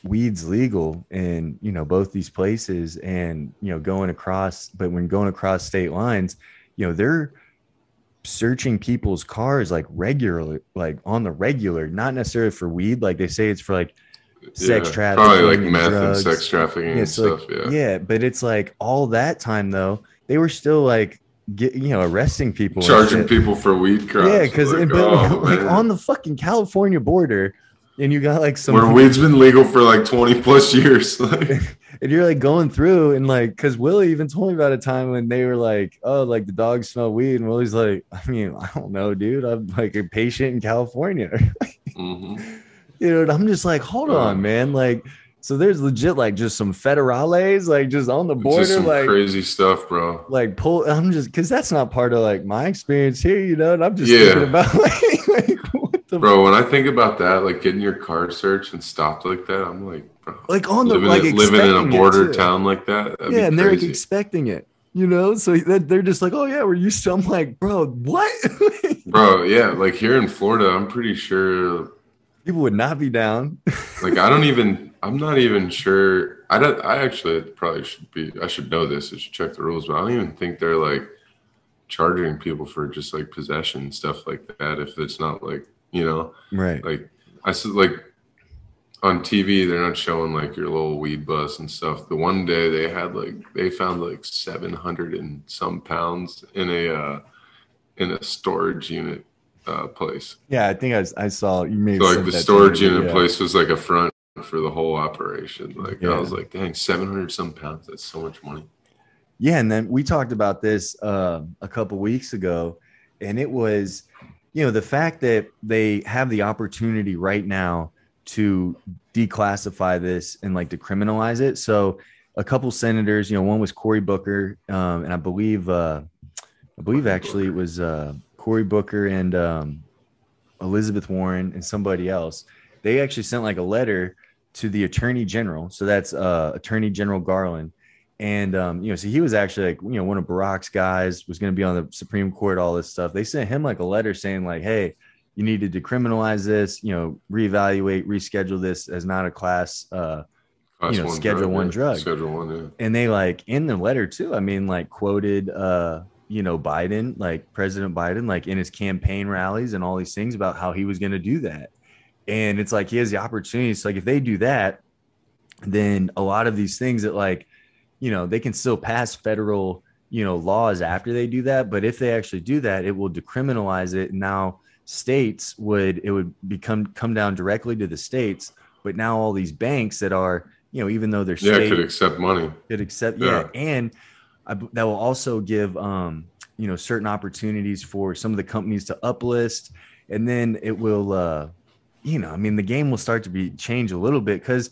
Speaker 1: weed's legal in you know both these places and you know going across but when going across state lines you know they're searching people's cars like regularly like on the regular not necessarily for weed like they say it's for like Sex
Speaker 2: yeah.
Speaker 1: trafficking
Speaker 2: Probably like meth
Speaker 1: drugs.
Speaker 2: and sex trafficking
Speaker 1: yeah,
Speaker 2: and stuff.
Speaker 1: like,
Speaker 2: yeah.
Speaker 1: yeah but it's like all that time though they were still like get you know arresting people
Speaker 2: Charging people for weed crimes.
Speaker 1: yeah because
Speaker 2: like, oh,
Speaker 1: like on the fucking california border and you got like some
Speaker 2: where weed's been legal for like 20 plus years. Like,
Speaker 1: and you're like going through and like because willie even told me about a time when they were like oh like the dogs smell weed and willie's like i mean i don't know dude i'm like a patient in california
Speaker 2: mhm.
Speaker 1: you know and i'm just like hold on man like so there's legit like just some federales like just on the border like
Speaker 2: crazy stuff, bro.
Speaker 1: like pull i'm just because that's not part of like my experience here you know and i'm just
Speaker 2: Yeah.
Speaker 1: thinking about like, like what the
Speaker 2: Bro, when I think about that, like getting your car searched and stopped like that, I'm like, bro,
Speaker 1: like on the
Speaker 2: living,
Speaker 1: like
Speaker 2: in, living in a border town like that.
Speaker 1: Yeah, and they're like expecting it, you know. So they're just like, "Oh yeah, we're used to." I'm like, "Bro, what?"
Speaker 2: Bro, yeah, like here in Florida, I'm pretty sure
Speaker 1: People would not be down.
Speaker 2: like I don't even I'm not even sure I don't I actually probably should be I should know this, I should check the rules, but I don't even think they're like charging people for just like possession stuff like that if it's not like, you know,
Speaker 1: Right.
Speaker 2: like I said like on TV they're not showing like your little weed bus and stuff. The one day they had like they found like 700 and some pounds in a uh in a storage unit uh place.
Speaker 1: Yeah, I think I, I saw you made
Speaker 2: So like the storage unit place was like a front for the whole operation. Like
Speaker 1: Yeah.
Speaker 2: I was like, dang, seven hundred some pounds. That's so much money.
Speaker 1: Yeah, and then we talked about this uh, a couple weeks ago, and it was, you know, the fact that they have the opportunity right now to declassify this and like decriminalize it. So a couple senators, you know, one was Cory Booker, um, and I believe, uh, I believe actually it was uh, Cory Booker and um, Elizabeth Warren and somebody else, they actually sent like a letter to the Attorney General. So that's uh, Attorney General Garland. And um, you know, so he was actually like, you know, one of Barack's guys was going to be on the Supreme Court, all this stuff. They sent him like a letter saying, like, hey, you need to decriminalize this, you know, reevaluate, reschedule this as not a class uh class you know, one schedule drug, one
Speaker 2: yeah.
Speaker 1: drug.
Speaker 2: Schedule one, yeah.
Speaker 1: And they like in the letter too, I mean, like quoted uh you know, Biden, like President Biden, like in his campaign rallies and all these things about how he was going to do that. And it's like he has the opportunity. So like if they do that, then a lot of these things that like, you know, they can still pass federal, you know, laws after they do that. But if they actually do that, it will decriminalize it. Now states would it would become come down directly to the states. But now all these banks that are, you know, even though they're
Speaker 2: yeah,
Speaker 1: state,
Speaker 2: could accept money.
Speaker 1: could accept yeah, yeah. and I, that will also give um you know certain opportunities for some of the companies to uplist and then it will uh you know i mean the game will start to be change a little bit because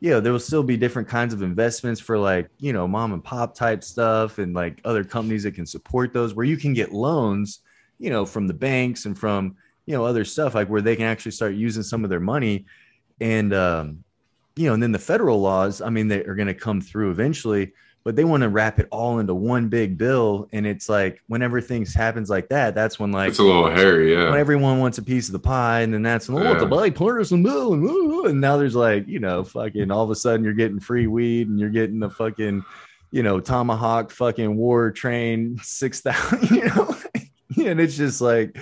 Speaker 1: you know there will still be different kinds of investments for like you know mom and pop type stuff and like other companies that can support those where you can get loans you know from the banks and from you know other stuff like where they can actually start using some of their money. And um you know and then the federal laws i mean they are going to come through eventually but they want to wrap it all into one big bill. And it's like whenever things happens like that, that's when like
Speaker 2: it's a little hairy, yeah.
Speaker 1: When everyone wants a piece of the pie, and then that's when, oh, yeah. the bipartisan bill, and, and now there's like you know, fucking all of a sudden you're getting free weed and you're getting the fucking, you know, tomahawk fucking war train six thousand, you know, and it's just like,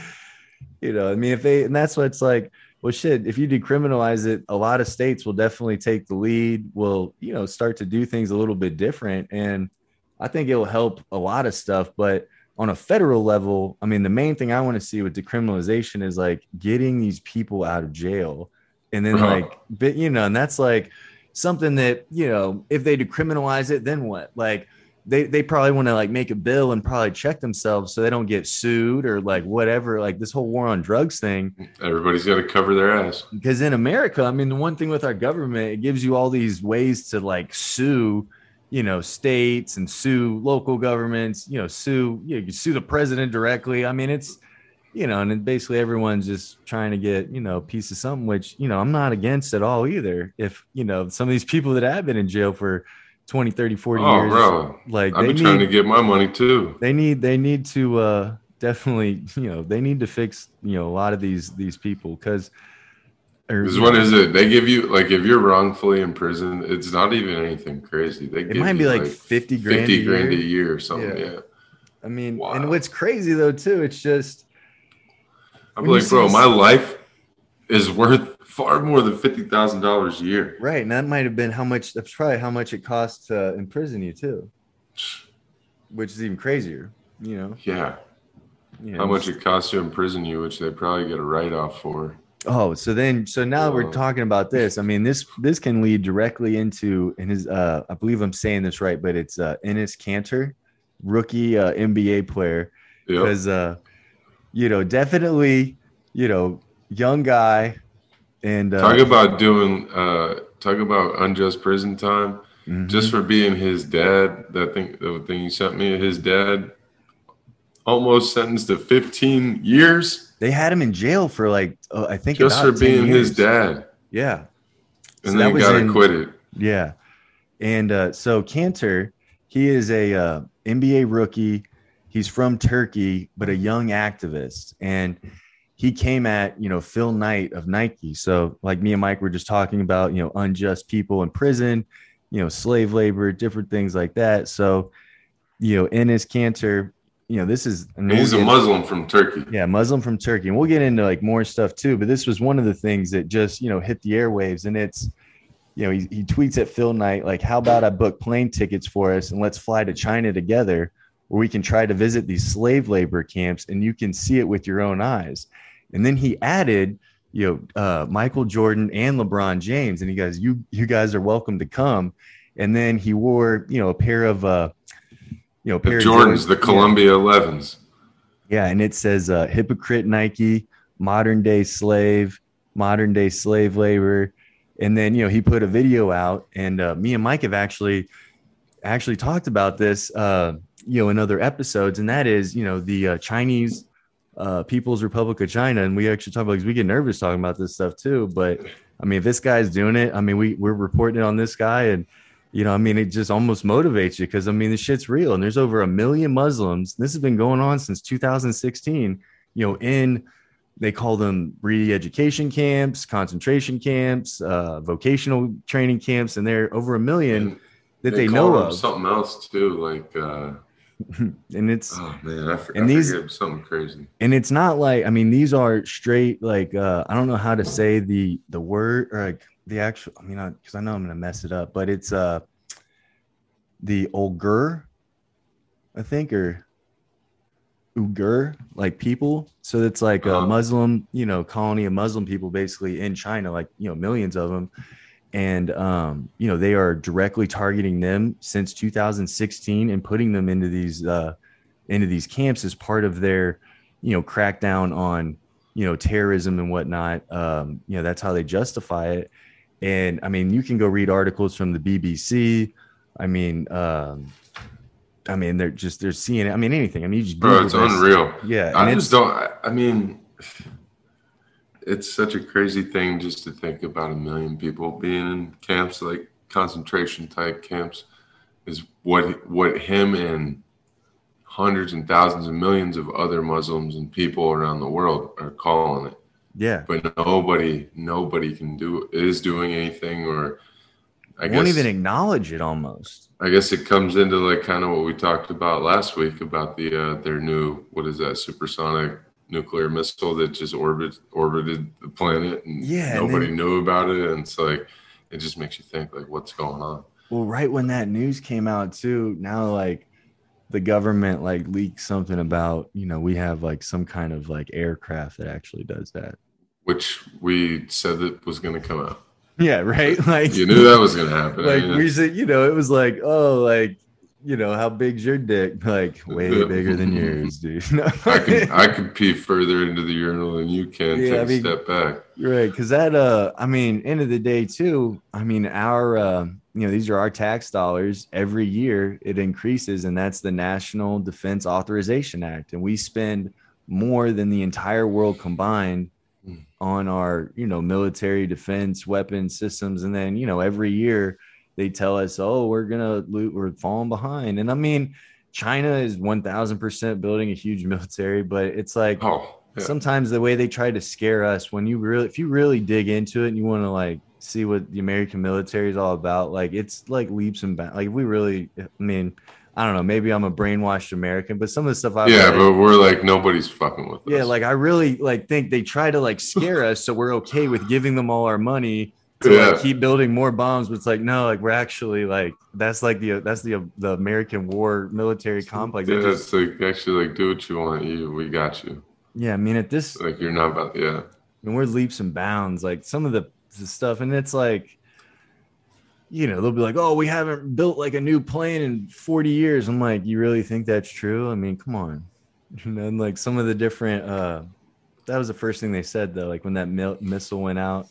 Speaker 1: you know, I mean, if they and that's what it's like well shit if you decriminalize it a lot of states will definitely take the lead will you know start to do things a little bit different and i think it will help a lot of stuff but on a federal level i mean the main thing i want to see with decriminalization is like getting these people out of jail and then uh-huh. like but you know and that's like something that you know if they decriminalize it then what like they they probably want to like make a bill and probably check themselves so they don't get sued or like whatever like this whole war on drugs thing.
Speaker 2: Everybody's got to cover their ass.
Speaker 1: Because in america i mean the one thing with our government it gives you all these ways to like sue you know states and sue local governments you know sue you, know, you sue the president directly. I mean it's you know and basically everyone's just trying to get you know a piece of something which you know i'm not against at all either. If you know some of these people that have been in jail for 20 30 40 oh, years bro. like
Speaker 2: i've been need, trying to get my money too
Speaker 1: they need they need to uh definitely you know they need to fix you know a lot of these these people because
Speaker 2: because what is it they give you like if you're wrongfully in prison it's not even anything crazy they
Speaker 1: it might be like, like 50 grand
Speaker 2: 50 a grand a year or something yeah, yeah.
Speaker 1: i mean wow. and what's crazy though too it's just
Speaker 2: i'm like bro my life is worth far more than fifty thousand dollars a year.
Speaker 1: Right, and that might have been how much. That's probably how much it costs to imprison you too, which is even crazier. You know.
Speaker 2: Yeah. You know, how much it costs to imprison you, which they probably get a write off for.
Speaker 1: Oh, so then, so now we're talking about this. I mean, this this can lead directly into and his. Uh, I believe I'm saying this right, but it's uh, Enes Kanter, rookie uh, NBA player, because yep. uh, you know, definitely, you know, young guy, and uh,
Speaker 2: talk about doing uh, talk about unjust prison time mm-hmm. just for being his dad. That thing, the thing you sent me, his dad almost sentenced to 15 years.
Speaker 1: They had him in jail for like uh, I think
Speaker 2: just for being years. his dad.
Speaker 1: Yeah,
Speaker 2: and so then he got in, acquitted.
Speaker 1: Yeah, and uh, so Kanter, he is a uh, NBA rookie. He's from Turkey, but a young activist, and he came at you know Phil Knight of Nike. So like me and Mike were just talking about you know unjust people in prison, you know slave labor, different things like that. So you know Enes Kanter, you know this is
Speaker 2: he's we'll a Muslim from Turkey.
Speaker 1: Yeah, Muslim from Turkey, and we'll get into like more stuff too. But this was one of the things that just you know hit the airwaves, and it's you know he, he tweets at Phil Knight like, "How about I book plane tickets for us and let's fly to China together." Where we can try to visit these slave labor camps and you can see it with your own eyes. And then he added, you know, uh, Michael Jordan and LeBron James, and he goes, "You you guys are welcome to come." And then he wore, you know, a pair of, uh, you know,
Speaker 2: the Jordans, the Columbia. 11s.
Speaker 1: Yeah, and it says uh, "hypocrite Nike, modern day slave, modern day slave labor." And then you know he put a video out, and uh, me and Mike have actually actually talked about this, uh, you know, in other episodes, and that is, you know, the uh, Chinese uh, People's Republic of China, and we actually talk about because we get nervous talking about this stuff too. But I mean, if this guy's doing it, I mean, we we're reporting it on this guy, and you know, I mean, it just almost motivates you because I mean, the shit's real, and there's over a million Muslims. This has been going on since 2016. You know, in they call them re-education camps, concentration camps, uh, vocational training camps, and they're over a million
Speaker 2: And
Speaker 1: that they,
Speaker 2: call
Speaker 1: know of.
Speaker 2: something else too, like uh,
Speaker 1: and it's
Speaker 2: oh man, I, for,
Speaker 1: And
Speaker 2: I
Speaker 1: these-
Speaker 2: something crazy.
Speaker 1: and it's not like I mean these are straight like uh I don't know how to say the the word or like the actual I mean because I know I'm gonna mess it up, but it's uh the Uyghur, I think, or Uyghur like people. So it's like a
Speaker 2: Uh-huh.
Speaker 1: Muslim, you know, colony of Muslim people basically in China, like you know, millions of them. And um, you know, they are directly targeting them since 2016 and putting them into these uh into these camps as part of their, you know, crackdown on, you know, terrorism and whatnot. Um, you know, that's how they justify it. And I mean, you can go read articles from the BBC. I mean, um, I mean, they're just they're seeing it. I mean, anything. I mean, you just
Speaker 2: Bro, it's
Speaker 1: this.
Speaker 2: unreal.
Speaker 1: Yeah,
Speaker 2: I just don't. I, I mean, it's such a crazy thing just to think about a million people being in camps, like concentration type camps, is what what him and hundreds and thousands and millions of other Muslims and people around the world are calling it.
Speaker 1: yeah.
Speaker 2: But nobody, nobody can do is doing anything, or I
Speaker 1: won't
Speaker 2: guess
Speaker 1: even acknowledge it almost.
Speaker 2: I guess it comes into like kind of what we talked about last week about the uh, their new what is that supersonic nuclear missile that just orbit orbited the planet and
Speaker 1: Yeah, and
Speaker 2: nobody
Speaker 1: then-
Speaker 2: knew about it and it's like it just makes you think like what's going on.
Speaker 1: Well, right when that news came out too, now like the government like leaked something about, you know, we have like some kind of like aircraft that actually does that.
Speaker 2: Which we said that was going to come out.
Speaker 1: Yeah, right. Like
Speaker 2: You knew that was going to happen. I
Speaker 1: like
Speaker 2: mean,
Speaker 1: we said, you know, it was like, oh, like, you know, how big's your dick? Like way bigger than yours, dude.
Speaker 2: I can I can pee further into the urinal than you can.
Speaker 1: Yeah,
Speaker 2: Take
Speaker 1: I
Speaker 2: a
Speaker 1: mean-
Speaker 2: step back.
Speaker 1: Right, because that uh, I mean, end of the day too. I mean, our uh, you know, these are our tax dollars. Every year it increases, and that's the National Defense Authorization Act, and we spend more than the entire world combined
Speaker 2: Mm.
Speaker 1: on our you know military defense weapons systems, and then you know every year they tell us, oh, we're gonna lo- we're falling behind, and I mean. China is 1000% building a huge military, but it's like
Speaker 2: Oh, yeah.
Speaker 1: sometimes the way they try to scare us when you really if you really dig into it and you want to like see what the american military is all about like it's like leaps and bounds like we really i mean i don't know maybe i'm a brainwashed american but some of the stuff i
Speaker 2: yeah, but we're like nobody's fucking with us.
Speaker 1: yeah like i really like think they try to like scare us so we're okay with giving them all our money to
Speaker 2: Yeah.
Speaker 1: like keep building more bombs but it's like no like we're actually like that's like the that's the the american war military complex
Speaker 2: Yeah,
Speaker 1: just-
Speaker 2: it's like actually like do what you want. You we got you.
Speaker 1: yeah i mean at this
Speaker 2: Like you're not about yeah.
Speaker 1: and we're leaps and bounds like some of the, the stuff and it's like you know they'll be like oh we haven't built like a new plane in 40 years i'm like you really think that's true i mean come on and then like some of the different uh that was the first thing they said though like when that mil- missile went out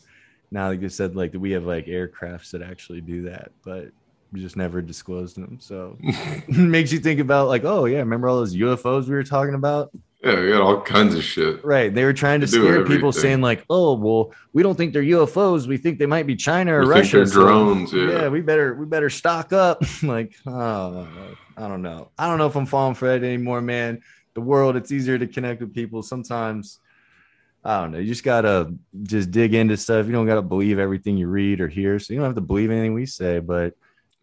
Speaker 1: now they just said like we have like aircrafts that actually do that but we just never disclosed them so makes you think about like oh yeah remember all those ufos we were talking about
Speaker 2: Yeah, we got all kinds of shit.
Speaker 1: Right. They were trying to
Speaker 2: They
Speaker 1: scare people saying, like, oh, well, we don't think they're UFOs. We think they might be China or
Speaker 2: We
Speaker 1: Russia. so-
Speaker 2: drones, yeah.
Speaker 1: we better we better stock up. like, oh, I don't know. I don't know if I'm falling for that anymore, man. The world, it's easier to connect with people. Sometimes I don't know. You just gotta just dig into stuff. You don't gotta believe everything you read or hear. So you don't have to believe anything we say, but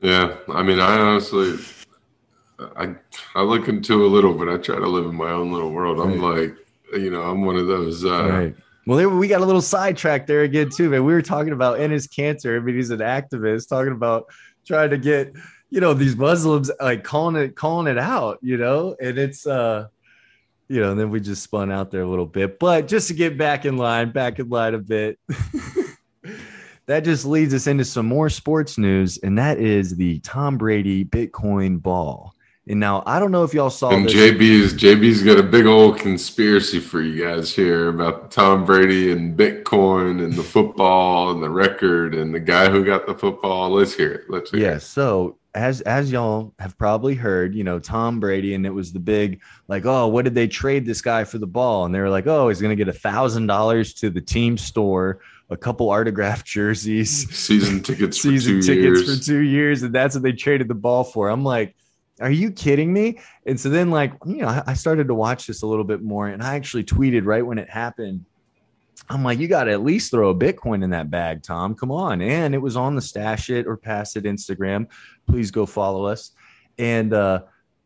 Speaker 2: Yeah, I mean, I honestly, I I look into a little, but I try to live in my own little world. I'm like, you know, I'm one of those. Uh,
Speaker 1: right. Well, there, we got a little sidetracked there again too, man. We were talking about Enes Kanter. I mean, he's an activist talking about trying to get, you know, these Muslims like calling it, calling it out, you know, and it's, uh, you know, and then we just spun out there a little bit, but just to get back in line, back in line a bit. that just leads us into some more sports news, and that is the Tom Brady Bitcoin ball. And now I don't know if y'all saw
Speaker 2: And
Speaker 1: this.
Speaker 2: JB's JB's got a big old conspiracy for you guys here about Tom Brady and Bitcoin and the football and the record and the guy who got the football. Let's hear it. Let's hear
Speaker 1: Yeah.
Speaker 2: it.
Speaker 1: So as as y'all have probably heard, you know, Tom Brady, and it was the big like, oh, what did they trade this guy for the ball? And they were like, oh, he's gonna get a thousand dollars to the team store, a couple autographed jerseys,
Speaker 2: season tickets,
Speaker 1: season
Speaker 2: for
Speaker 1: tickets
Speaker 2: years.
Speaker 1: for two years, and that's what they traded the ball for. I'm like, are you kidding me? And so then, like, you know, I started to watch this a little bit more, and I actually tweeted right when it happened. I'm like, you got to at least throw a Bitcoin in that bag, Tom. Come on. And it was on the Stash It or Pass It Instagram. Please go follow us. And, uh,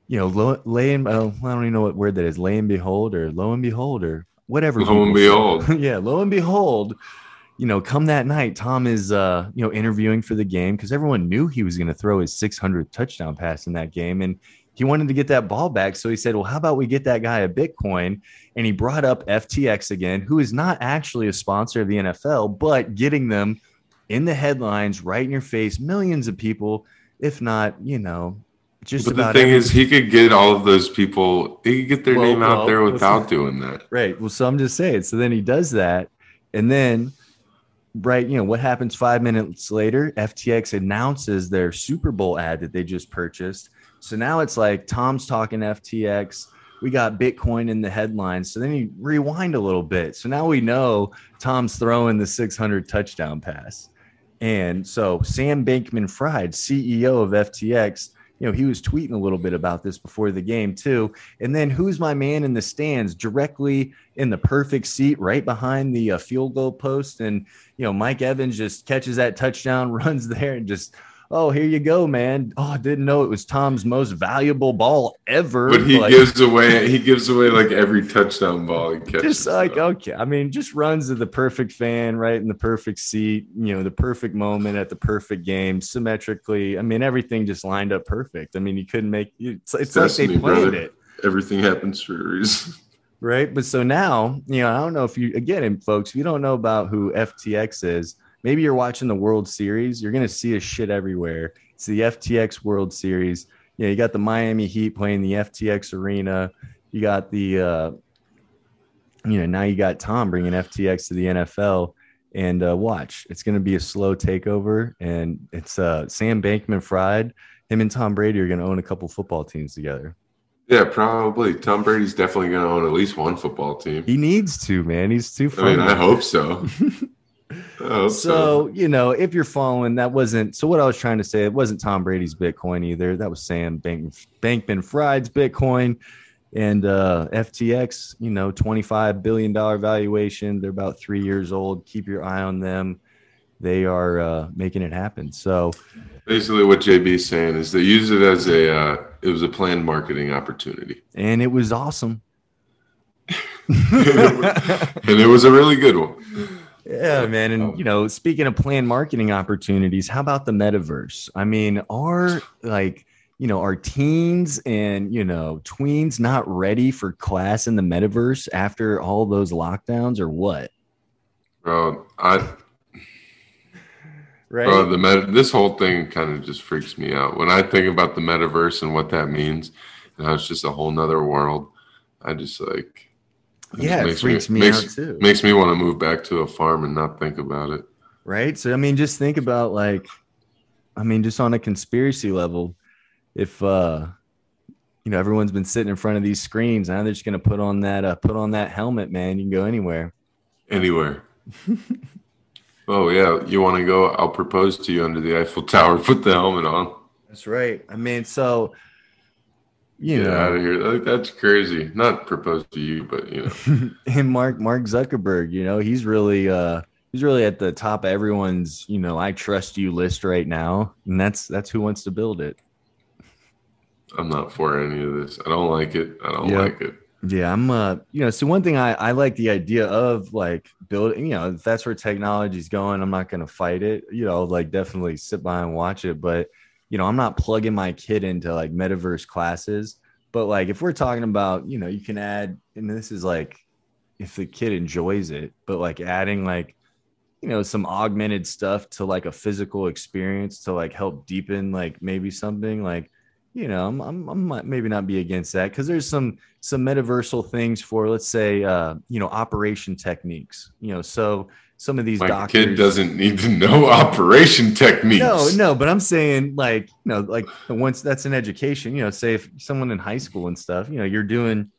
Speaker 1: you know, lo, lay and, oh, I don't even know what word that is, lay and behold, or lo and behold, or whatever.
Speaker 2: Lo and behold.
Speaker 1: yeah, lo and behold, you know, come that night, Tom is, uh, you know, interviewing for the game because everyone knew he was going to throw his 600th touchdown pass in that game. And he wanted to get that ball back. So he said, well, how about we get that guy a Bitcoin? And he brought up FTX again, who is not actually a sponsor of the NFL, but getting them in the headlines right in your face, millions of people, if not, you know, just
Speaker 2: but the thing
Speaker 1: every-
Speaker 2: is, he could get all of those people. He could get their
Speaker 1: Well,
Speaker 2: name out
Speaker 1: well,
Speaker 2: there
Speaker 1: listen.
Speaker 2: without doing that.
Speaker 1: Right. Well, so I'm just saying. So then he does that. And then, right, you know, what happens five minutes later? FTX announces their Super Bowl ad that they just purchased. So now it's like Tom's talking FTX. We got Bitcoin in the headlines. So then you rewind a little bit. So now we know Tom's throwing the 600 touchdown pass. And so Sam Bankman Fried, CEO of FTX, you know, he was tweeting a little bit about this before the game too. And then who's my man in the stands directly in the perfect seat right behind the uh, field goal post? And, you know, Mike Evans just catches that touchdown, runs there and just, oh, here you go, man. Oh, I didn't know it was Tom's most valuable ball ever.
Speaker 2: But he
Speaker 1: Like,
Speaker 2: gives away. He gives away like every touchdown ball he catches.
Speaker 1: just like
Speaker 2: so.
Speaker 1: okay i mean just runs to the perfect fan right in the perfect seat you know the perfect moment at the perfect game symmetrically i mean everything just lined up perfect i mean you couldn't make it's, it's like they planned
Speaker 2: brother.
Speaker 1: it
Speaker 2: everything happens for a reason.
Speaker 1: right but so now you know i don't know if you again folks if you don't know about who ftx is maybe you're watching the world series you're going to see a shit everywhere. It's the ftx world series. You know you got the miami heat playing the ftx arena. You got the uh you know now you got tom bringing ftx to the nfl and uh, watch it's going to be a slow takeover. And it's uh sam bankman fried him and tom brady are going to own a couple football teams together.
Speaker 2: Yeah, probably. Tom Brady's definitely going to own at least one football team.
Speaker 1: he needs to man. He's too
Speaker 2: I mean, I hope so. I so.
Speaker 1: you know if you're following that wasn't so what i was trying to say it wasn't tom brady's bitcoin either. That was sam Bank, bankman fried's bitcoin and uh ftx you know 25 billion dollar valuation. They're about three years old. Keep your eye on them. They are uh making it happen. So
Speaker 2: Basically, what JB's saying is they use it as a uh, it was a planned marketing opportunity,
Speaker 1: and it was awesome.
Speaker 2: And it was a really good one.
Speaker 1: Yeah, man. And um, you know, speaking of planned marketing opportunities, how about the metaverse? I mean, are like, you know, are teens and you know, tweens not ready for class in the metaverse after all those lockdowns or what?
Speaker 2: Bro, I
Speaker 1: Right.
Speaker 2: bro, the meta, this whole thing kind of just freaks me out when I think about the metaverse and what that means, and how it's just a whole nother world. I just like
Speaker 1: yeah, it
Speaker 2: just
Speaker 1: freaks me,
Speaker 2: makes,
Speaker 1: out too.
Speaker 2: Makes me want to move back to a farm and not think about it.
Speaker 1: right? So I mean, just think about like, I mean, just on a conspiracy level, if uh you know everyone's been sitting in front of these screens, now they're just gonna put on that uh, put on that helmet, man. You can go anywhere.
Speaker 2: Anywhere. oh yeah, you want to go? I'll propose to you under the Eiffel Tower. Put the helmet on.
Speaker 1: That's right. I mean, so you
Speaker 2: Get out of here. That's crazy. Not proposed to you, but you know.
Speaker 1: and Mark Mark Zuckerberg, you know, he's really uh he's really at the top of everyone's, you know, I trust you list right now. And that's that's who wants to build it.
Speaker 2: I'm not for any of this. I don't like it. I don't
Speaker 1: Yeah.
Speaker 2: like it.
Speaker 1: Yeah, I'm uh you know, so one thing I I like the idea of like building, you know, if that's where technology's going, I'm not going to fight it. You know, like definitely sit by and watch it, but you know, I'm not plugging my kid into like metaverse classes, but like if we're talking about, you know, you can add and this is like if the kid enjoys it, but like adding like you know some augmented stuff to like a physical experience to like help deepen like maybe something like you know, I'm, I'm, I might maybe not be against that because there's some some metaversal things for, let's say, uh, you know, operation techniques. You know, so some of these
Speaker 2: My
Speaker 1: doctors.
Speaker 2: kid doesn't need to know operation techniques.
Speaker 1: No, no, but I'm saying like, you know, like once that's an education, you know, say if someone in high school and stuff, you know, you're doing,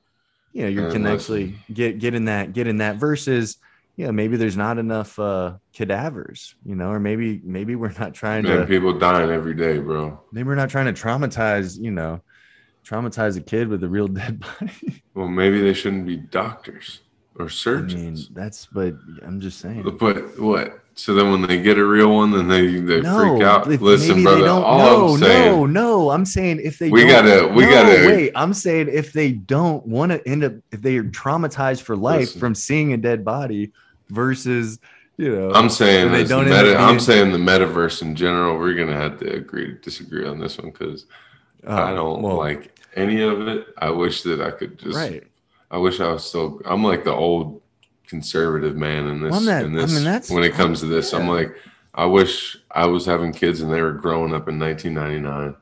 Speaker 1: you know, you can
Speaker 2: listen.
Speaker 1: actually get get in that get in that versus, you know, maybe there's not enough uh cadavers, you know, or maybe maybe we're not trying
Speaker 2: Man,
Speaker 1: to
Speaker 2: people dying every day, bro.
Speaker 1: maybe we're not trying to traumatize, you know, traumatize a kid with a real dead body.
Speaker 2: Well, maybe they shouldn't be doctors or search.
Speaker 1: I mean,
Speaker 2: surgeons.
Speaker 1: that's but I'm just saying.
Speaker 2: but what? So then when they get a real one, then they they freak out. Listen, brother. All
Speaker 1: no,
Speaker 2: I'm saying,
Speaker 1: no, no. I'm saying if they
Speaker 2: We gotta- we
Speaker 1: no,
Speaker 2: gotta-
Speaker 1: wait. I'm saying if they don't want to end up, if they are traumatized for life
Speaker 2: Listen.
Speaker 1: from seeing a dead body versus, you know,
Speaker 2: I'm saying
Speaker 1: they
Speaker 2: the
Speaker 1: don't end
Speaker 2: meta, I'm saying the metaverse in general. We're gonna have to agree to disagree on this one because
Speaker 1: uh,
Speaker 2: I don't
Speaker 1: well,
Speaker 2: like any of it. I wish that I could just.
Speaker 1: right.
Speaker 2: I wish I was still. I'm like the old conservative man in this.
Speaker 1: Not-
Speaker 2: in
Speaker 1: I mean, that's-
Speaker 2: when it comes to this, I'm like, I wish I was having kids and they were growing up in 1999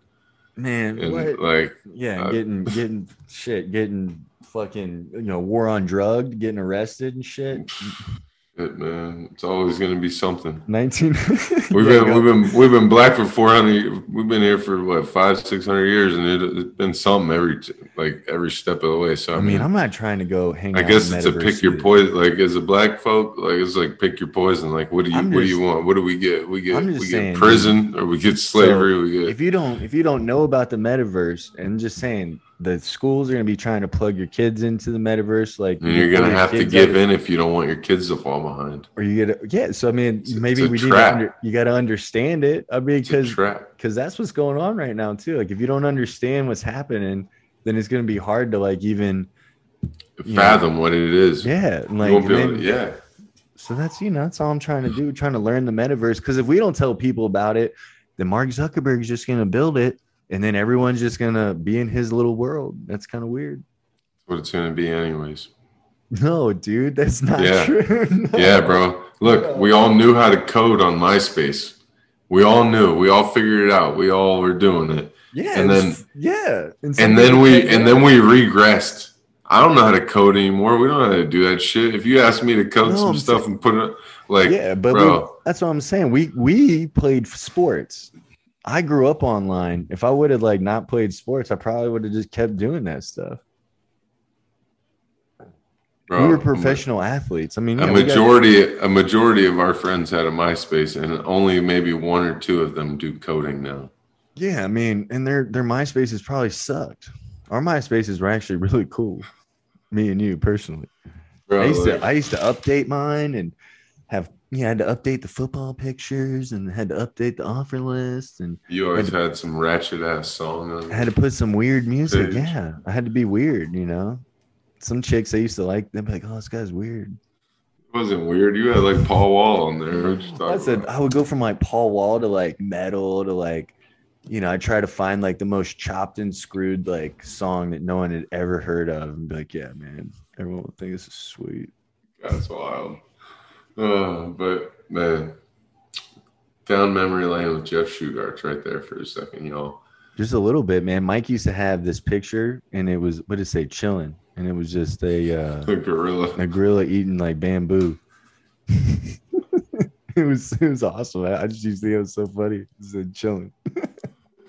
Speaker 1: Man,
Speaker 2: and
Speaker 1: what?
Speaker 2: like,
Speaker 1: yeah,
Speaker 2: uh,
Speaker 1: getting getting shit, getting fucking you know war on drugged, getting arrested and shit.
Speaker 2: it, man, it's always gonna be something.
Speaker 1: Nineteen.
Speaker 2: We've been we've been we've been black for 400. We've been here for what five six hundred years, and it, it's been something every like every step of the way. So
Speaker 1: I mean, I'm not trying to go hang.
Speaker 2: I guess it's a pick your poison. Like as a black folk, like it's like pick your poison. Like what do you
Speaker 1: I'm
Speaker 2: what do you want? What do we get? We get we get
Speaker 1: saying,
Speaker 2: prison or we get slavery. we get
Speaker 1: if you don't if you don't know about the metaverse and just saying the schools are going to be trying to plug your kids into the metaverse like
Speaker 2: and you're gonna have to give in if you don't want your kids to fall behind.
Speaker 1: or you get yeah so i mean
Speaker 2: It's-
Speaker 1: maybe
Speaker 2: it's
Speaker 1: we need to under, you got to understand it uh, i mean because because that's what's going on right now too like if you don't understand what's happening then it's going to be hard to like even.
Speaker 2: Fathom what it is.
Speaker 1: yeah like
Speaker 2: won't be
Speaker 1: and
Speaker 2: able
Speaker 1: then-
Speaker 2: to- yeah.
Speaker 1: so that's you know that's all i'm trying to do trying to learn the metaverse because if we don't tell people about it then mark Zuckerberg is just going to build it and then everyone's just to be in his little world that's kind of weird
Speaker 2: What it's gonna be anyways.
Speaker 1: no dude that's not
Speaker 2: Yeah.
Speaker 1: true No.
Speaker 2: Yeah, bro. Look, we all knew how to code on MySpace. We all knew. We all figured it out. We all were doing it.
Speaker 1: yeah
Speaker 2: And
Speaker 1: it's- yeah and,
Speaker 2: and then we and then we regressed. I don't know how to code anymore. We don't know how to do that shit. If you ask me to code
Speaker 1: No,
Speaker 2: some
Speaker 1: I'm
Speaker 2: stuff and put it like,
Speaker 1: yeah but we, that's what i'm saying we we played sports i grew up online if i would have like not played sports i probably would have just kept doing that stuff
Speaker 2: bro,
Speaker 1: we were
Speaker 2: a-
Speaker 1: professional athletes i mean
Speaker 2: A
Speaker 1: yeah, got-
Speaker 2: majority, a majority of our friends had a MySpace, and only maybe one or two of them do coding now.
Speaker 1: Yeah, I mean, and their their MySpaces probably sucked. Our MySpaces were actually really cool. Me and you personally.
Speaker 2: Bro,
Speaker 1: I used
Speaker 2: like,
Speaker 1: to I used to update mine and have yeah, I had to update the football pictures and had to update the offer list and
Speaker 2: you always had some ratchet ass song on.
Speaker 1: I had to put some weird music.
Speaker 2: Page.
Speaker 1: Yeah. I had to be weird, you know. Some chicks I used to like, they'd be like, Oh, this guy's weird.
Speaker 2: It wasn't weird. You had like Paul Wall on there.
Speaker 1: I said
Speaker 2: about?
Speaker 1: I would go from like Paul Wall to like metal to like, you know, I try to find like the most chopped and screwed like song that no one had ever heard of and be like, yeah, man, everyone will think this is sweet.
Speaker 2: That's wild. Uh, but man, down memory lane with Jeff Shugarts right there for a second, y'all.
Speaker 1: Just a little bit, man. Mike used to have this picture and it was what did it say, chilling, and it was just a uh,
Speaker 2: The gorilla.
Speaker 1: a gorilla eating like bamboo. it was it was awesome. I I just used to think it was so funny. It said chilling,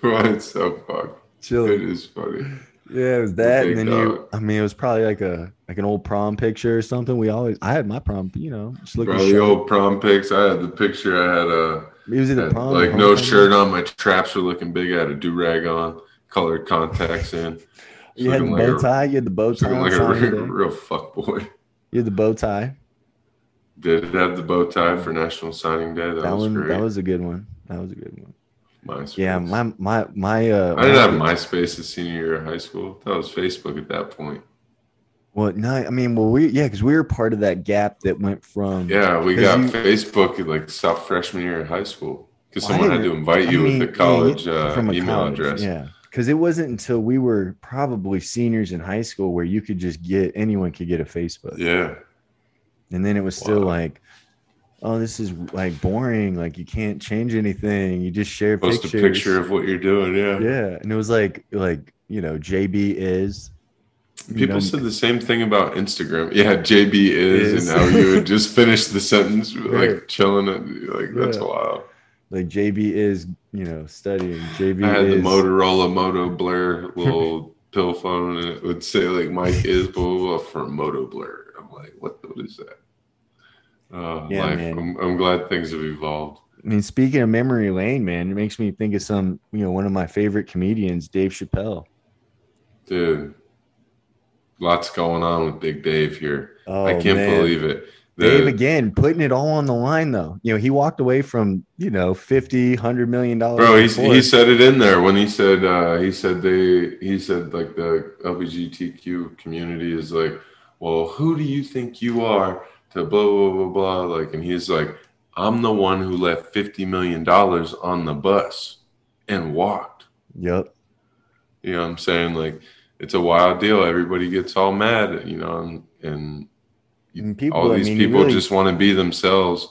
Speaker 2: Bro, it's so fucked. It
Speaker 1: chilling.
Speaker 2: is funny.
Speaker 1: Yeah, it was that, and then you. I mean, it was probably like a like an old prom picture or something. We always, I had my prom, you know, just looking.
Speaker 2: Bro, the old prom pics. I had the picture. I had a
Speaker 1: It was either prom,
Speaker 2: like no shirt on. My traps were looking big. I had a do rag on, colored contacts in.
Speaker 1: You had the
Speaker 2: Looking
Speaker 1: bow
Speaker 2: like a-
Speaker 1: tie. You had the bow tie.
Speaker 2: Like a real, real fuck boy.
Speaker 1: You had the bow tie.
Speaker 2: Did it have the bow tie for National Signing Day? That,
Speaker 1: That
Speaker 2: was
Speaker 1: one,
Speaker 2: great.
Speaker 1: that was a good one. That was a good one.
Speaker 2: MySpace.
Speaker 1: Yeah, my my my. uh
Speaker 2: I didn't have
Speaker 1: my-
Speaker 2: MySpace the senior year of high school. That was Facebook at that point.
Speaker 1: Well, no, I mean, well, we yeah, because we were part of that gap that went from
Speaker 2: Yeah, we got
Speaker 1: you-
Speaker 2: Facebook at like stop freshman year of high school because
Speaker 1: Well,
Speaker 2: someone had to invite
Speaker 1: I
Speaker 2: you
Speaker 1: mean,
Speaker 2: with the college
Speaker 1: yeah,
Speaker 2: uh, email
Speaker 1: college,
Speaker 2: address.
Speaker 1: Yeah, because it wasn't until we were probably seniors in high school where you could just get anyone could get a Facebook.
Speaker 2: Yeah.
Speaker 1: and then it was still
Speaker 2: Wow.
Speaker 1: like oh, this is like boring. Like you can't change anything. You just share
Speaker 2: Post
Speaker 1: pictures.
Speaker 2: a picture of what you're doing. Yeah.
Speaker 1: yeah, and it was like like you know JB is.
Speaker 2: People
Speaker 1: know,
Speaker 2: said the same thing about Instagram. Yeah, JB is,
Speaker 1: Is.
Speaker 2: and now you would just finish the sentence like
Speaker 1: Right.
Speaker 2: chilling it. Like that's
Speaker 1: Yeah.
Speaker 2: wild.
Speaker 1: like JB is you know studying. JB
Speaker 2: I had
Speaker 1: is
Speaker 2: the Motorola Moto Blur little pill phone, and it would say like Mike is blah blah, blah from Moto Blur. I'm like, what? What is that? Uh,
Speaker 1: Yeah,
Speaker 2: life.
Speaker 1: man.
Speaker 2: I'm, I'm glad things have evolved.
Speaker 1: I mean, speaking of memory lane, man, it makes me think of some, you know, one of my favorite comedians, Dave Chappelle.
Speaker 2: Dude, lots going on with Big Dave here.
Speaker 1: Oh,
Speaker 2: I can't
Speaker 1: man.
Speaker 2: believe it. The-
Speaker 1: Dave again putting it all on the line though. You know, he walked away from, you know, 50, 100 million dollars.
Speaker 2: Bro, he, he said it in there when he said uh, he said they he said like the LGBTQ community is like, well, who do you think you are to blah blah blah blah like, and he's like, I'm the one who left fifty million dollars on the bus and walked.
Speaker 1: Yep.
Speaker 2: You know what I'm saying? Like, it's a wild deal. Everybody gets all mad, you know, and and
Speaker 1: And people,
Speaker 2: all
Speaker 1: I
Speaker 2: these
Speaker 1: mean,
Speaker 2: people
Speaker 1: really-
Speaker 2: just want to be themselves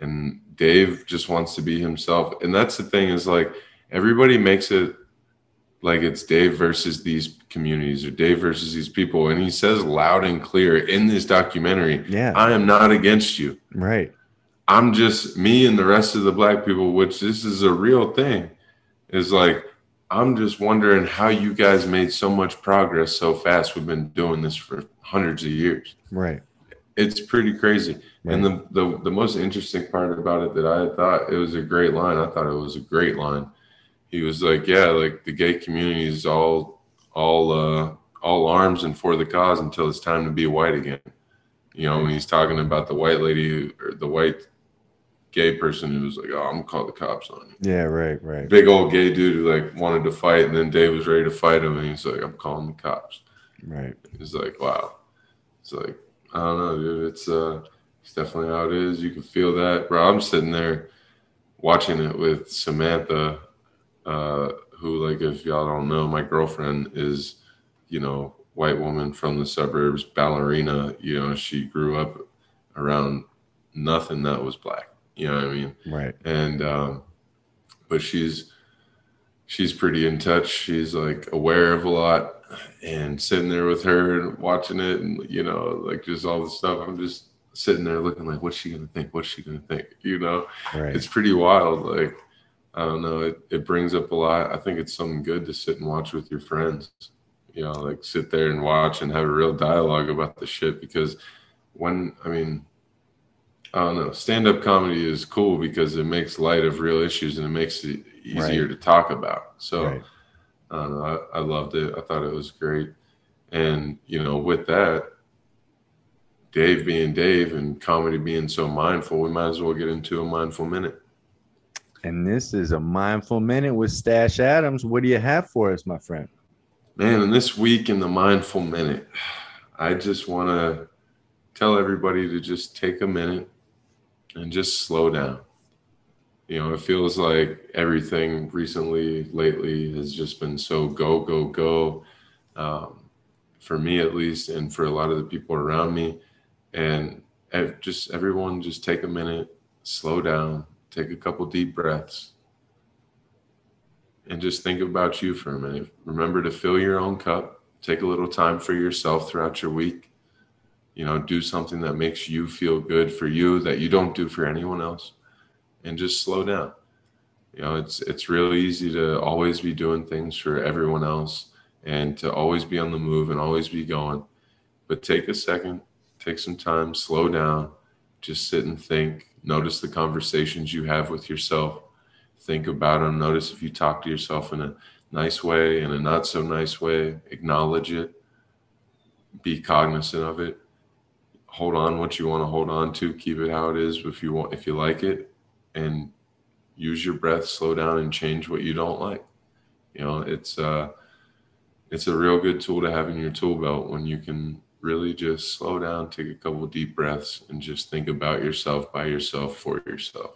Speaker 2: and dave just wants to be himself and that's the thing is like everybody makes it like it's dave versus these communities or dave versus these people and he says loud and clear in this documentary
Speaker 1: Yeah.
Speaker 2: i am not against you
Speaker 1: right.
Speaker 2: i'm just me and the rest of the black people which this is a real thing is like i'm just wondering how you guys made so much progress so fast we've been doing this for hundreds of years
Speaker 1: Right.
Speaker 2: it's pretty crazy.
Speaker 1: Right.
Speaker 2: And the, the the most interesting part about it that I thought it was a great line. I thought it was a great line. He was like, "Yeah, like the gay community is all all uh, all arms and for the cause until it's time to be white again." You know, when he's talking about the white lady who- or the white gay person who was like, "Oh, I'm gonna call the cops on you."
Speaker 1: Yeah. Right. Right.
Speaker 2: Big old gay dude who like wanted to fight, and then Dave was ready to fight him, and he's like, "I'm calling the cops."
Speaker 1: Right.
Speaker 2: It's like, wow. It's like, I don't know, dude. It's uh it's definitely how it is. You can feel that. Bro, I'm sitting there watching it with Samantha, uh, who like if y'all don't know, my girlfriend is, you know, white woman from the suburbs, ballerina, you know, she grew up around nothing that was black. You know what I mean?
Speaker 1: Right.
Speaker 2: and um, but she's she's pretty in touch. She's like aware of a lot, and sitting there with her and watching it, and you know, like just all the stuff. I'm just sitting there looking like, what's she gonna think? What's she gonna think? You know,
Speaker 1: Right.
Speaker 2: it's pretty wild. Like I don't know, it it brings up a lot. I think it's something good to sit and watch with your friends. You know, like sit there and watch and have a real dialogue about the shit because when I mean I don't know. Stand up comedy is cool because it makes light of real issues and it makes it easier
Speaker 1: Right.
Speaker 2: to talk about. So
Speaker 1: right.
Speaker 2: I don't know. I, I loved it. I thought it was great. And, you know, with that, Dave being Dave and comedy being so mindful, we might as well get into a mindful minute.
Speaker 1: And this is a mindful minute with Stash Adams. What do you have for us, my friend?
Speaker 2: Man, and this week in the mindful minute, I just want to tell everybody to just take a minute and just slow down. You know, it feels like everything recently, lately, has just been so go, go, go. Um, for me, at least, and for a lot of the people around me. And just everyone, just take a minute, slow down, take a couple deep breaths, and just think about you for a minute. Remember to fill your own cup. Take a little time for yourself throughout your week. You know, do something that makes you feel good for you that you don't do for anyone else, and just slow down. You know, it's it's really easy to always be doing things for everyone else and to always be on the move and always be going. But take a second, take some time, slow down, just sit and think. Notice the conversations you have with yourself. Think about them. Notice if you talk to yourself in a nice way, in a not so nice way. Acknowledge it. Be cognizant of it. Hold on what you want to hold on to. Keep it how it is if you want, if you like it, and use your breath. Slow down and change what you don't like. You know, it's uh, it's a real good tool to have in your tool belt when you can really just slow down, take a couple deep breaths, and just think about yourself by yourself for yourself.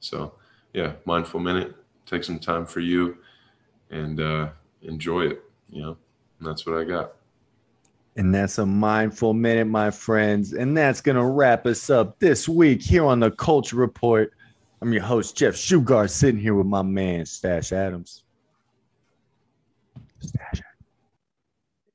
Speaker 2: So, yeah, mindful minute. Take some time for you and uh, enjoy it. You know, and that's what I got.
Speaker 1: And that's a mindful minute, my friends. And that's going to wrap us up this week here on the Culture Report. I'm your host, Jeff Shugart, sitting here with my man, Stash Adams. Stash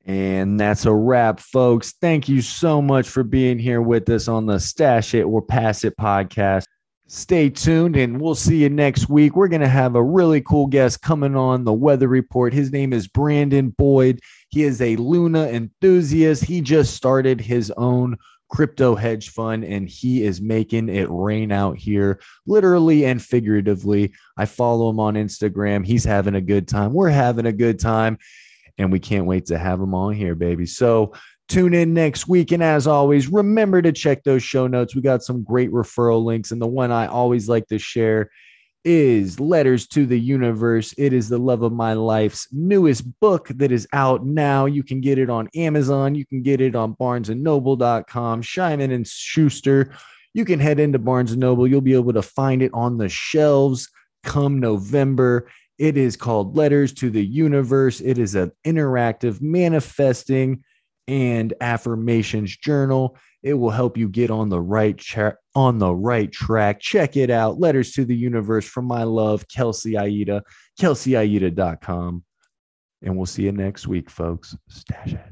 Speaker 1: and that's a wrap, folks. Thank you so much for being here with us on the Stash It or Pass It podcast. Stay tuned and we'll see you next week. We're going to have a really cool guest coming on the weather report. His name is Brandon Boyd. He is a Luna enthusiast. He just started his own crypto hedge fund and he is making it rain out here, literally and figuratively. I follow him on Instagram. He's having a good time. We're having a good time and we can't wait to have them on here, baby. So, Tune in next week. And as always, remember to check those show notes. We got some great referral links. And the one I always like to share is Letters to the Universe. It is the love of my life's newest book that is out now. You can get it on Amazon. You can get it on barnesandnoble.com, Simon and Schuster. You can head into Barnes and Noble. You'll be able to find it on the shelves come November. It is called Letters to the Universe. It is an interactive manifesting and affirmations journal. It will help you get on the right tra- on the right track. Check it out. Letters to the Universe from my love, Kelsey Aida, kelseyaida.com. And we'll see you next week, folks. Stash it.